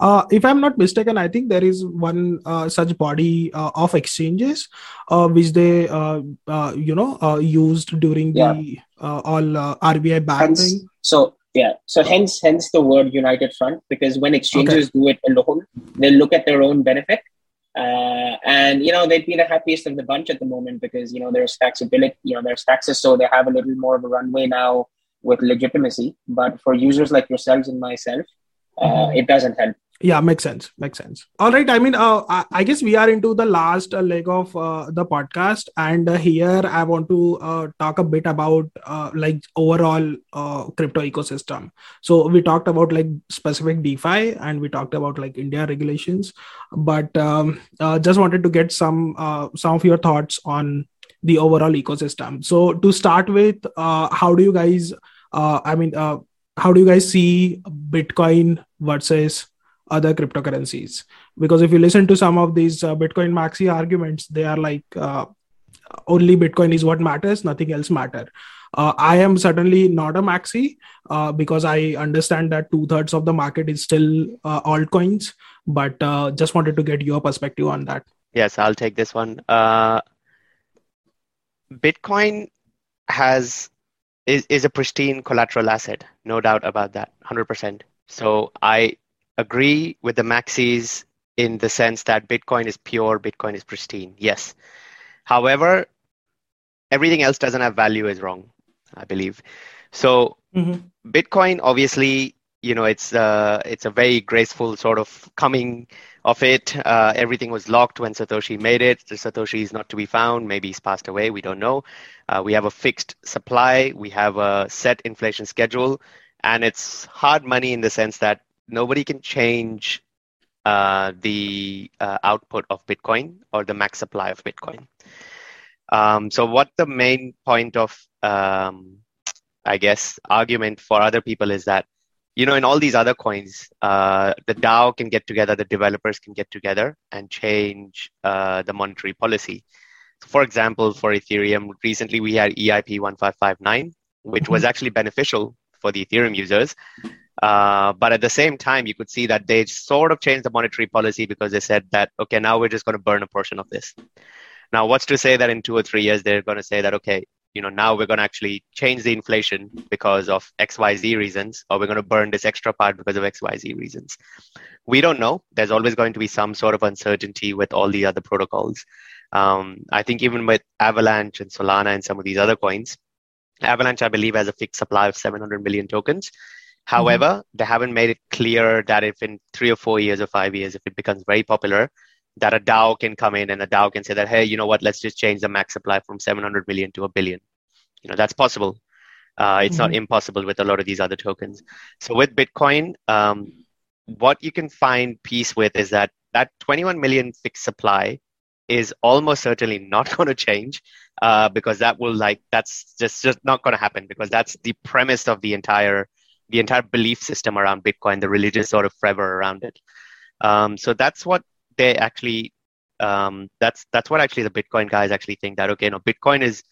uh, if I'm not mistaken, I think there is one uh, such body uh, of exchanges uh, which they, uh, uh, you know, used during yeah. the all RBI ban thing. So yeah. So hence hence the word united front because when exchanges okay. do it alone, they look at their own benefit. Uh, and you know they'd be the happiest of the bunch at the moment because you know there's taxability, you know there's taxes, so they have a little more of a runway now with legitimacy. But for users like yourselves and myself, uh, mm-hmm. it doesn't help yeah makes sense makes sense. All right i mean uh, I, guess we are into the last uh, leg of uh, the podcast and uh, here i want to uh, talk a bit about uh, like overall crypto ecosystem. So we talked about like specific defi and we talked about like india regulations but um, just wanted to get some some of your thoughts on the overall ecosystem. So to start with how do you guys i mean how do you guys see bitcoin versus other cryptocurrencies. Because if you listen to some of these uh, bitcoin maxi arguments they are like uh, only bitcoin is what matters nothing else matter. Uh, i am certainly not a maxi uh, because i understand that two-thirds of the market is still uh, altcoins but uh, just wanted to get your perspective on that. Yes i'll take this one. Bitcoin has is, is a pristine collateral asset no doubt about that 100% so i agree with the maxis in the sense that Bitcoin is pure, Bitcoin is pristine. Yes. However, everything else doesn't have value is wrong, I believe. So mm-hmm. Bitcoin, obviously, you know, it's uh, it's a very graceful sort of coming of it. Uh, everything was locked when Satoshi made it. The Satoshi is not to be found. Maybe he's passed away. We don't know. Uh, we have a fixed supply. We have a set inflation schedule, and it's hard money in the sense that nobody can change uh, the uh, output of Bitcoin or the max supply of Bitcoin. Um, so, what the main point of, um, I guess, argument for other people is that, you know, in all these other coins, uh, the DAO can get together, the developers can get together and change uh, the monetary policy. So for example, for Ethereum, recently we had EIP 1559, which was mm-hmm. actually beneficial for the Ethereum users uh, but at the same time, you could see that they sort of changed the monetary policy because they said that, okay, now we're just going to burn a portion of this. Now, what's to say that in two or three years, they're going to say that, okay, you know, now we're going to actually change the inflation because of XYZ reasons, or we're going to burn this extra part because of XYZ reasons. We don't know. There's always going to be some sort of uncertainty with all the other protocols. Um, I think even with Avalanche and Solana and some of these other coins, Avalanche, I believe, has a fixed supply of 700 million tokens. However, mm-hmm. they haven't made it clear that if in three or four years or five years, if it becomes very popular, that a DAO can come in and a DAO can say that, hey, you know what, let's just change the max supply from 700 million to a billion. You know, that's possible. Uh, it's mm-hmm. not impossible with a lot of these other tokens. So with Bitcoin, um, what you can find peace with is that that 21 million fixed supply is almost certainly not going to change uh, because that will like that's just just not going to happen because that's the premise of the entire the entire belief system around Bitcoin, the religious sort of fervor around it. Um, so that's what they actually um, that's that's what actually the Bitcoin guys actually think that okay, no, Bitcoin is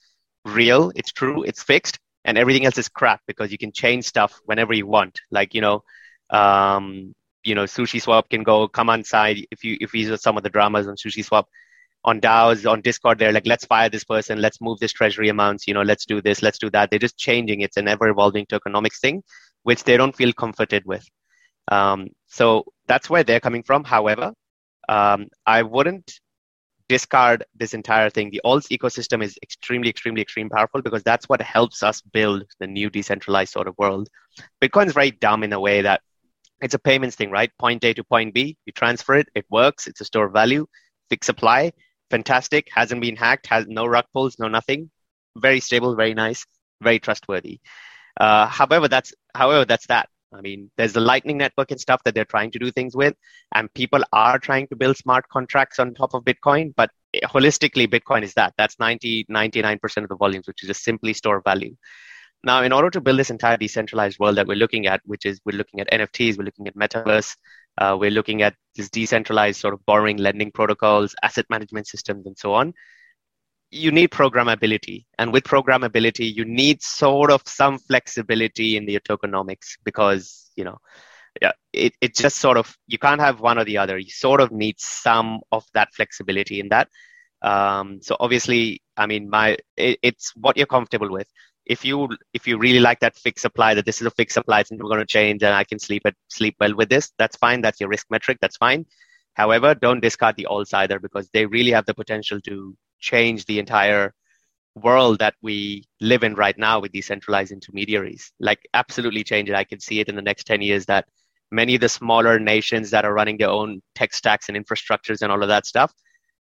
real, it's true, it's fixed, and everything else is crap because you can change stuff whenever you want. Like you know, um, you know, Sushi Swap can go come on side if you if you use some of the dramas on Sushi Swap on DAOs on Discord. They're like, let's fire this person, let's move this treasury amounts, you know, let's do this, let's do that. They're just changing. It's an ever evolving tokenomics thing, which they don't feel comforted with. Um, so that's where they're coming from. However, um, I wouldn't discard this entire thing. The alts ecosystem is extremely, extremely, extremely powerful because that's what helps us build the new decentralized sort of world. Bitcoin's very dumb in a way that it's a payments thing, right? Point A to point B, you transfer it, it works, it's a store of value, fixed supply, fantastic, hasn't been hacked, has no rug pulls, no nothing, very stable, very nice, very trustworthy. Uh, however, that's however that's that. I mean, there's the Lightning Network and stuff that they're trying to do things with, and people are trying to build smart contracts on top of Bitcoin. But holistically, Bitcoin is that. That's 90, 99% of the volumes, which is just simply store value. Now, in order to build this entire decentralized world that we're looking at, which is we're looking at NFTs, we're looking at metaverse, uh, we're looking at this decentralized sort of borrowing, lending protocols, asset management systems, and so on you need programmability and with programmability you need sort of some flexibility in the tokenomics because you know yeah, it, it just sort of you can't have one or the other. You sort of need some of that flexibility in that. Um, so obviously i mean my it, it's what you're comfortable with. If you if you really like that fixed supply that this is a fixed supply it's never going to change and i can sleep at sleep well with this that's fine. That's your risk metric. That's fine. However don't discard the alts either because they really have the potential to change the entire world that we live in right now with decentralized intermediaries. Like, absolutely change it. I can see it in the next 10 years that many of the smaller nations that are running their own tech stacks and infrastructures and all of that stuff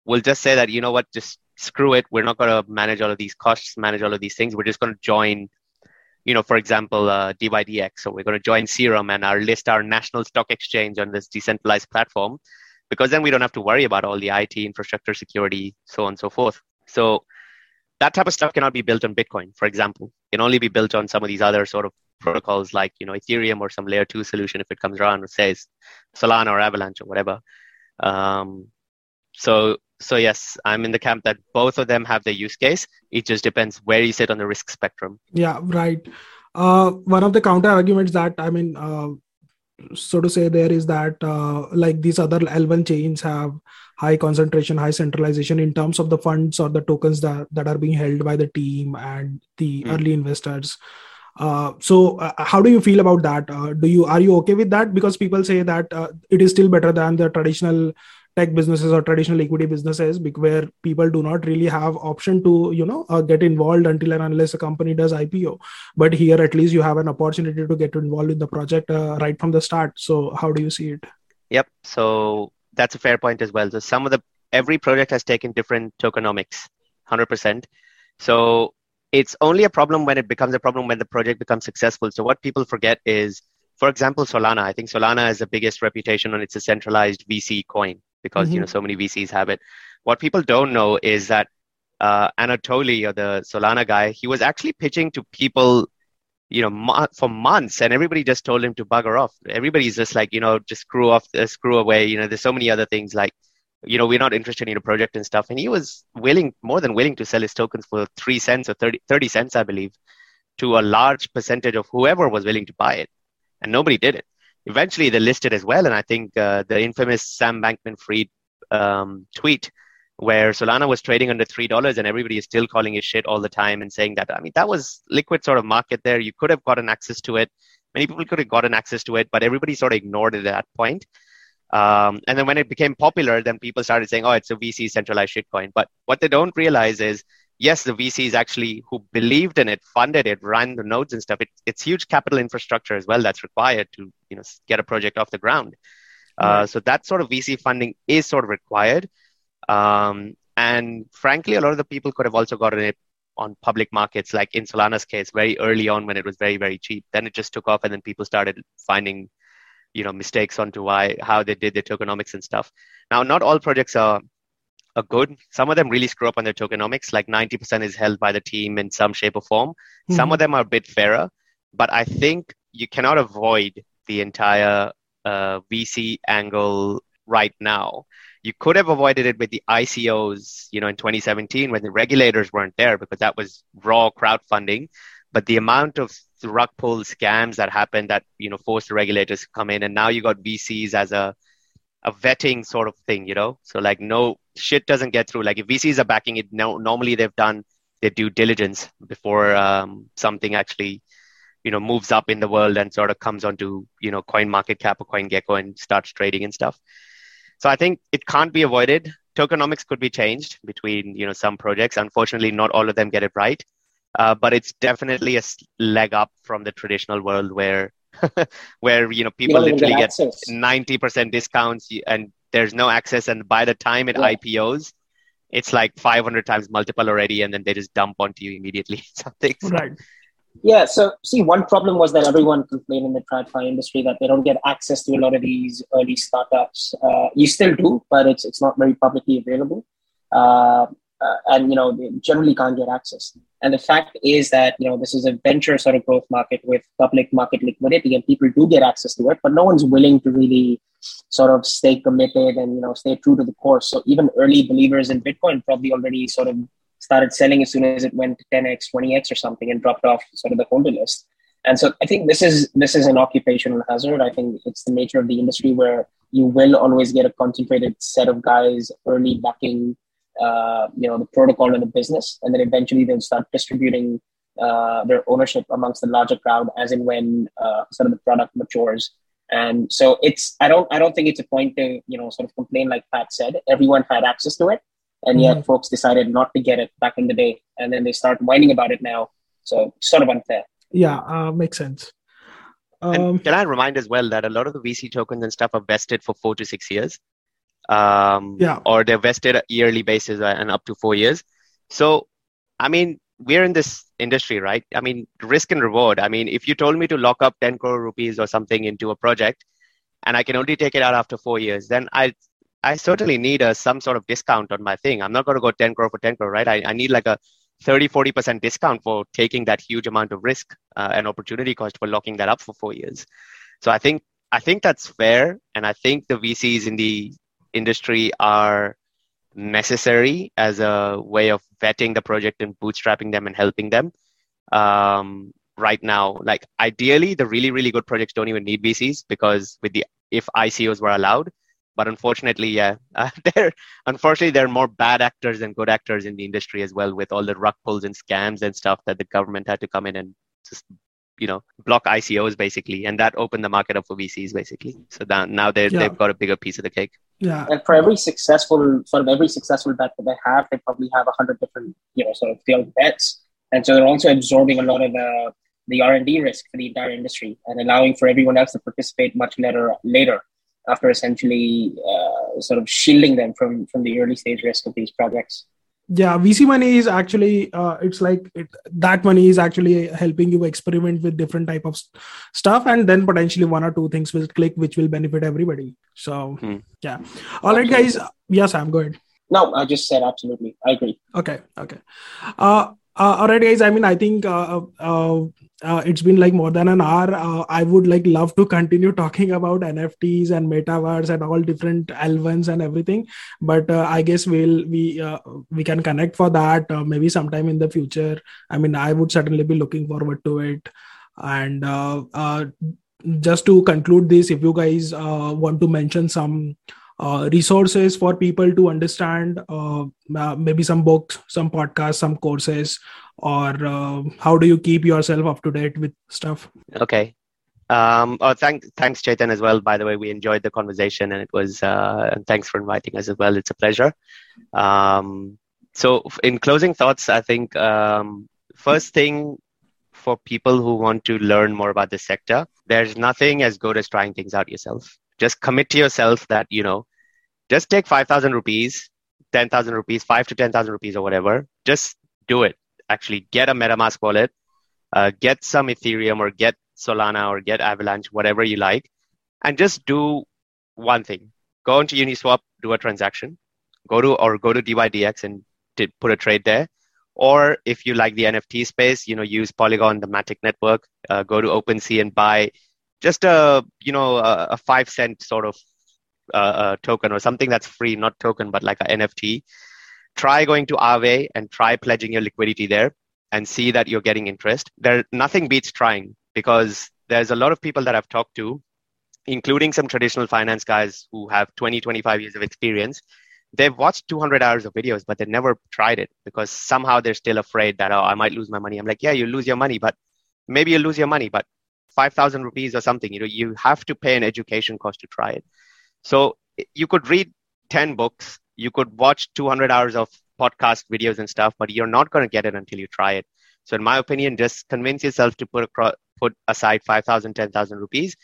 will just say that, you know what, just screw it. We're not going to manage all of these costs, manage all of these things. We're just going to join, you know, for example, uh, DYDX. So we're going to join Serum and our list our national stock exchange on this decentralized platform because then we don't have to worry about all the IT infrastructure security, so on and so forth. So that type of stuff cannot be built on Bitcoin, for example. It can only be built on some of these other sort of protocols like you know Ethereum or some layer two solution if it comes around or says Solana or Avalanche or whatever. Um, so so yes, I'm in the camp that both of them have their use case. It just depends where you sit on the risk spectrum. Yeah, right. Uh, one of the counter arguments that I mean, uh, so to say there is that uh, like these other L1 chains have high concentration, high centralization in terms of the funds or the tokens that, that are being held by the team and the mm. early investors. Uh, so uh, how do you feel about that? Uh, do you are you okay with that? Because people say that uh, it is still better than the traditional tech businesses or traditional equity businesses where people do not really have option to you know uh, get involved until and unless a company does ipo but here at least you have an opportunity to get involved in the project uh, right from the start. So how do you see it? Yep. So that's a fair point as well. So some of the every project has taken different tokenomics 100% so it's only a problem when it becomes a problem when the project becomes successful. So what people forget is for example solana. I think solana has the biggest reputation on its a centralized vc coin because mm-hmm. you know so many VCs have it. What people don't know is that uh, Anatoly or the Solana guy, he was actually pitching to people, you know, mo- for months, and everybody just told him to bugger off. Everybody's just like, you know, just screw off, uh, screw away. You know, there's so many other things like, you know, we're not interested in a project and stuff. And he was willing, more than willing, to sell his tokens for three cents or 30, 30 cents, I believe, to a large percentage of whoever was willing to buy it, and nobody did it eventually they listed as well. And I think uh, the infamous Sam Bankman Fried um, tweet where Solana was trading under three dollars and everybody is still calling it shit all the time and saying that I mean that was liquid sort of market there. You could have gotten access to it. Many people could have gotten access to it, but everybody sort of ignored it at that point. Um, and then when it became popular, then people started saying, "Oh, it's a VC centralized shitcoin." But what they don't realize is yes, the VCs actually who believed in it, funded it, ran the nodes and stuff. It, it's huge capital infrastructure as well that's required to you know get a project off the ground. Uh, so that sort of VC funding is sort of required. Um, and frankly, a lot of the people could have also gotten it on public markets, like in Solana's case, very early on when it was very very cheap. Then it just took off, and then people started finding you know mistakes onto why how they did their tokenomics and stuff. Now, not all projects are are good. Some of them really screw up on their tokenomics. Like 90% is held by the team in some shape or form. Mm-hmm. Some of them are a bit fairer, but I think you cannot avoid the entire uh, VC angle right now. You could have avoided it with the ICOs, you know, in 2017 when the regulators weren't there because that was raw crowdfunding. But the amount of rug pull scams that happened that you know forced the regulators to come in, and now you got VCs as a a vetting sort of thing, you know. So like no shit doesn't get through. Like if VCs are backing it, no, normally they've done their due diligence before um, something actually you know moves up in the world and sort of comes onto you know coin market cap or coin gecko and starts trading and stuff so i think it can't be avoided tokenomics could be changed between you know some projects unfortunately not all of them get it right uh, but it's definitely a leg up from the traditional world where where you know people you literally get, get 90% discounts and there's no access. And by the time it yeah. ipos it's like 500 times multiple already and then they just dump onto you immediately. Something right. Yeah, so see, one problem was that everyone complained in the TradFi industry that they don't get access to a lot of these early startups. Uh, you still do, but it's it's not very publicly available, uh, uh, and you know generally can't get access. And the fact is that you know this is a venture sort of growth market with public market liquidity, and people do get access to it, but no one's willing to really sort of stay committed and you know stay true to the course. So even early believers in Bitcoin probably already sort of started selling as soon as it went to 10x, 20x or something and dropped off sort of the holder list. And so I think this is this is an occupational hazard. I think it's the nature of the industry where you will always get a concentrated set of guys early backing uh, you know the protocol and the business, and then eventually they'll start distributing uh, their ownership amongst the larger crowd as in when uh, sort of the product matures. And so it's I don't I don't think it's a point to you know sort of complain like Pat said. Everyone had access to it, and yet mm. folks decided not to get it back in the day and then they start whining about it now so sort of unfair yeah uh, makes sense um, can I remind as well that a lot of the VC tokens and stuff are vested for four to six years, um, yeah, or they're vested yearly basis and up to four years. So, I mean, we're in this industry, right? I mean, risk and reward. I mean, if you told me to lock up 10 crore rupees or something into a project and I can only take it out after four years, then I I certainly need a, some sort of discount on my thing. I'm not going to go 10 crore for 10 crore, right? I, I need like a 30, 40% discount for taking that huge amount of risk uh, and opportunity cost for locking that up for four years. So I think, I think that's fair. And I think the VCs in the industry are necessary as a way of vetting the project and bootstrapping them and helping them. Um, right now, like ideally, the really, really good projects don't even need VCs because with the, if ICOs were allowed, but unfortunately, yeah, uh, there unfortunately there are more bad actors than good actors in the industry as well, with all the rug pulls and scams and stuff that the government had to come in and just you know block ICOs basically, and that opened the market up for VCs basically. So that now they yeah. they've got a bigger piece of the cake. Yeah, and for every successful sort of every successful bet that they have, they probably have a hundred different you know sort of failed bets, and so they're also absorbing a lot of the the R and D risk for the entire industry and allowing for everyone else to participate much later later after essentially uh, sort of shielding them from from the early stage risk of these projects yeah vc money is actually uh, it's like it, that money is actually helping you experiment with different type of stuff and then potentially one or two things will click which will benefit everybody. So hmm. yeah. All right guys. Yes i'm good no i just said absolutely. I agree. Okay okay. Uh, uh all right guys i mean i think uh, uh, uh, it's been like more than an hour. Uh, I would like love to continue talking about NFTs and metaverse and all different L1s and everything, but uh, I guess we'll we uh, we can connect for that uh, maybe sometime in the future. I mean, I would certainly be looking forward to it. And uh, just to conclude this, if you guys want to mention some resources for people to understand, maybe some books, some podcasts, some courses or uh, how do you keep yourself up to date with stuff okay um, oh, thank, thanks, Chetan, as well. By the way, we enjoyed the conversation, and it was. Uh, and thanks for inviting us as well. It's a pleasure. Um, so, in closing thoughts, I think um, first thing for people who want to learn more about this sector, there's nothing as good as trying things out yourself. Just commit to yourself that you know, just take five thousand rupees, ten thousand rupees, five to ten thousand rupees, or whatever. Just do it actually get a MetaMask wallet, uh, get some Ethereum or get Solana or get Avalanche, whatever you like, and just do one thing. Go into Uniswap, do a transaction, go to or go to DYDX and put a trade there. Or if you like the NFT space, you know, use Polygon, the Matic network. Uh, go to OpenSea and buy just a you know a, a five cent sort of uh, token or something that's free, not token, but like an NFT. Try going to Aave and try pledging your liquidity there and see that you're getting interest. There, nothing beats trying because there's a lot of people that I've talked to, including some traditional finance guys who have 20, 25 years of experience. They've watched 200 hours of videos, but they never tried it because somehow they're still afraid that, oh, I might lose my money. I'm like, yeah, you lose your money, but maybe you lose your money, but 5,000 rupees or something, you know, you have to pay an education cost to try it. So you could read 10 books, you could watch 200 hours of podcast videos and stuff, but you're not going to get it until you try it. So in my opinion, just convince yourself to put across, put aside 5,000, 10,000 rupees.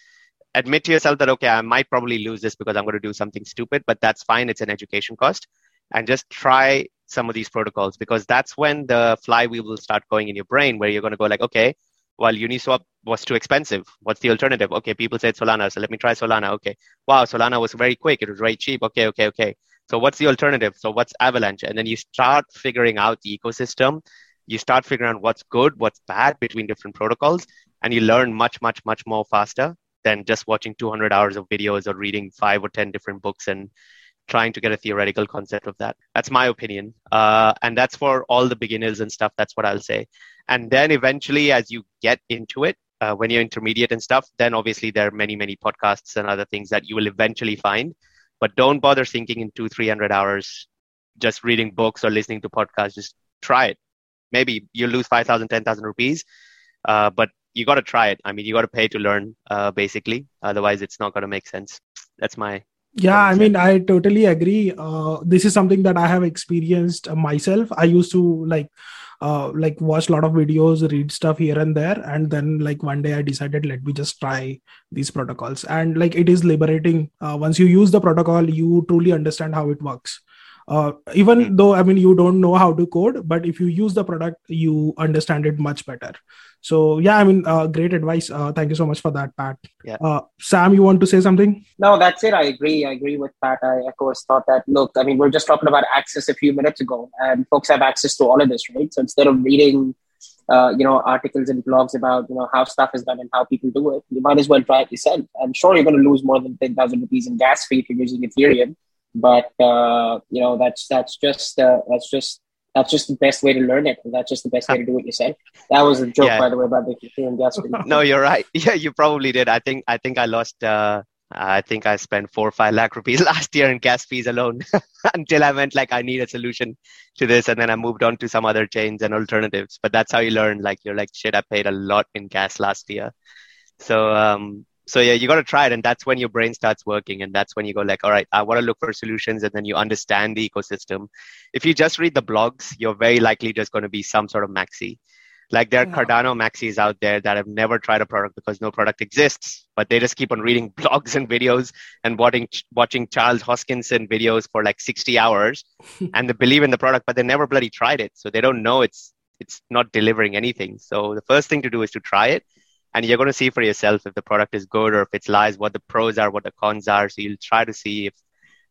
Admit to yourself that, okay, I might probably lose this because I'm going to do something stupid, but that's fine. It's an education cost. And just try some of these protocols because that's when the flywheel will start going in your brain where you're going to go like, okay, well, Uniswap was too expensive. What's the alternative? Okay, people said Solana, so let me try Solana. Okay, wow, Solana was very quick. It was very cheap. Okay, okay, okay. So what's the alternative? So what's Avalanche? And then you start figuring out the ecosystem. You start figuring out what's good, what's bad between different protocols, and you learn much, much, much more faster than just watching 200 hours of videos or reading five or 10 different books and trying to get a theoretical concept of that. That's my opinion. Uh, and that's for all the beginners and stuff. That's what I'll say. And then eventually, as you get into it, uh, when you're intermediate and stuff, then obviously there are many, many podcasts and other things that you will eventually find. But don't bother thinking in two, 300 hours, just reading books or listening to podcasts. Just try it. Maybe you'll lose 5,000, 10,000 rupees. Uh, but you got to try it. I mean, you got to pay to learn, uh, basically. Otherwise, it's not going to make sense. That's my yeah i mean i totally agree. Uh, this is something that i have experienced myself. I used to like uh, like watch a lot of videos read stuff here and there and then like one day i decided let me just try these protocols. And like it is liberating. Uh, once you use the protocol you truly understand how it works uh, even hmm. though i mean you don't know how to code but if you use the product you understand it much better. So yeah i mean uh, great advice. Uh, thank you so much for that pat. Yeah. Uh, sam you want to say something? No that's it. I agree. I agree with pat. I of course thought that look i mean we're just talking about access a few minutes ago and folks have access to all of this right? So instead of reading uh, you know articles and blogs about you know how stuff is done and how people do it you might as well try it yourself. I'm sure you're going to lose more than 10000 rupees in gas fee if you're using ethereum but uh, you know that's that's just uh, that's just that's just the best way to learn it. That's just the best way to do it yourself. That was a joke, yeah. by the way, about the Ethereum gas fee. no, you're right. Yeah, you probably did. I think I think I lost. Uh, I think I spent four or five lakh rupees last year in gas fees alone until I went like I need a solution to this, and then I moved on to some other chains and alternatives. But that's how you learn. Like you're like, shit, I paid a lot in gas last year. So um, so yeah you got to try it and that's when your brain starts working and that's when you go like all right i want to look for solutions and then you understand the ecosystem. If you just read the blogs you're very likely just going to be some sort of maxi. Like there are yeah. cardano maxis out there that have never tried a product because no product exists but they just keep on reading blogs and videos and watching watching charles hoskinson videos for like 60 hours and they believe in the product but they never bloody tried it so they don't know it's it's not delivering anything. So the first thing to do is to try it and you're going to see for yourself if the product is good or if it's lies, what the pros are, what the cons are. So you'll try to see if,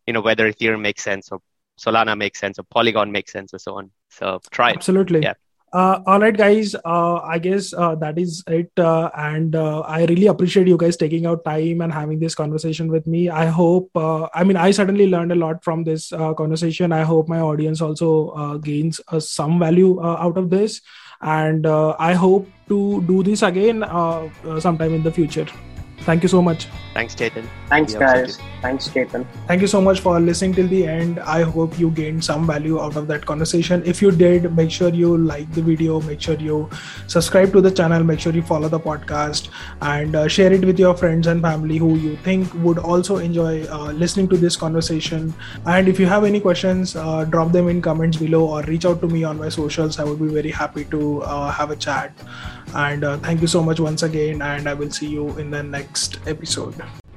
you know, whether Ethereum makes sense or Solana makes sense or Polygon makes sense or so on. So try it. Absolutely. Yeah. Uh, all right, guys. Uh, I guess uh, that is it. Uh, and uh, I really appreciate you guys taking out time and having this conversation with me. I hope, uh, I mean, I certainly learned a lot from this conversation. I hope my audience also gains some value out of this and i hope to do this again sometime in the future thank you so much. Thanks Chetan. thanks guys. Thanks Chetan. thank you so much for listening till the end. I hope you gained some value out of that conversation. If you did make sure you like the video. Make sure you subscribe to the channel. Make sure you follow the podcast and uh, share it with your friends and family who you think would also enjoy uh, listening to this conversation. And if you have any questions uh, drop them in comments below or reach out to me on my socials. I would be very happy to uh, have a chat. And uh, thank you so much once again. And i will see you in the next episode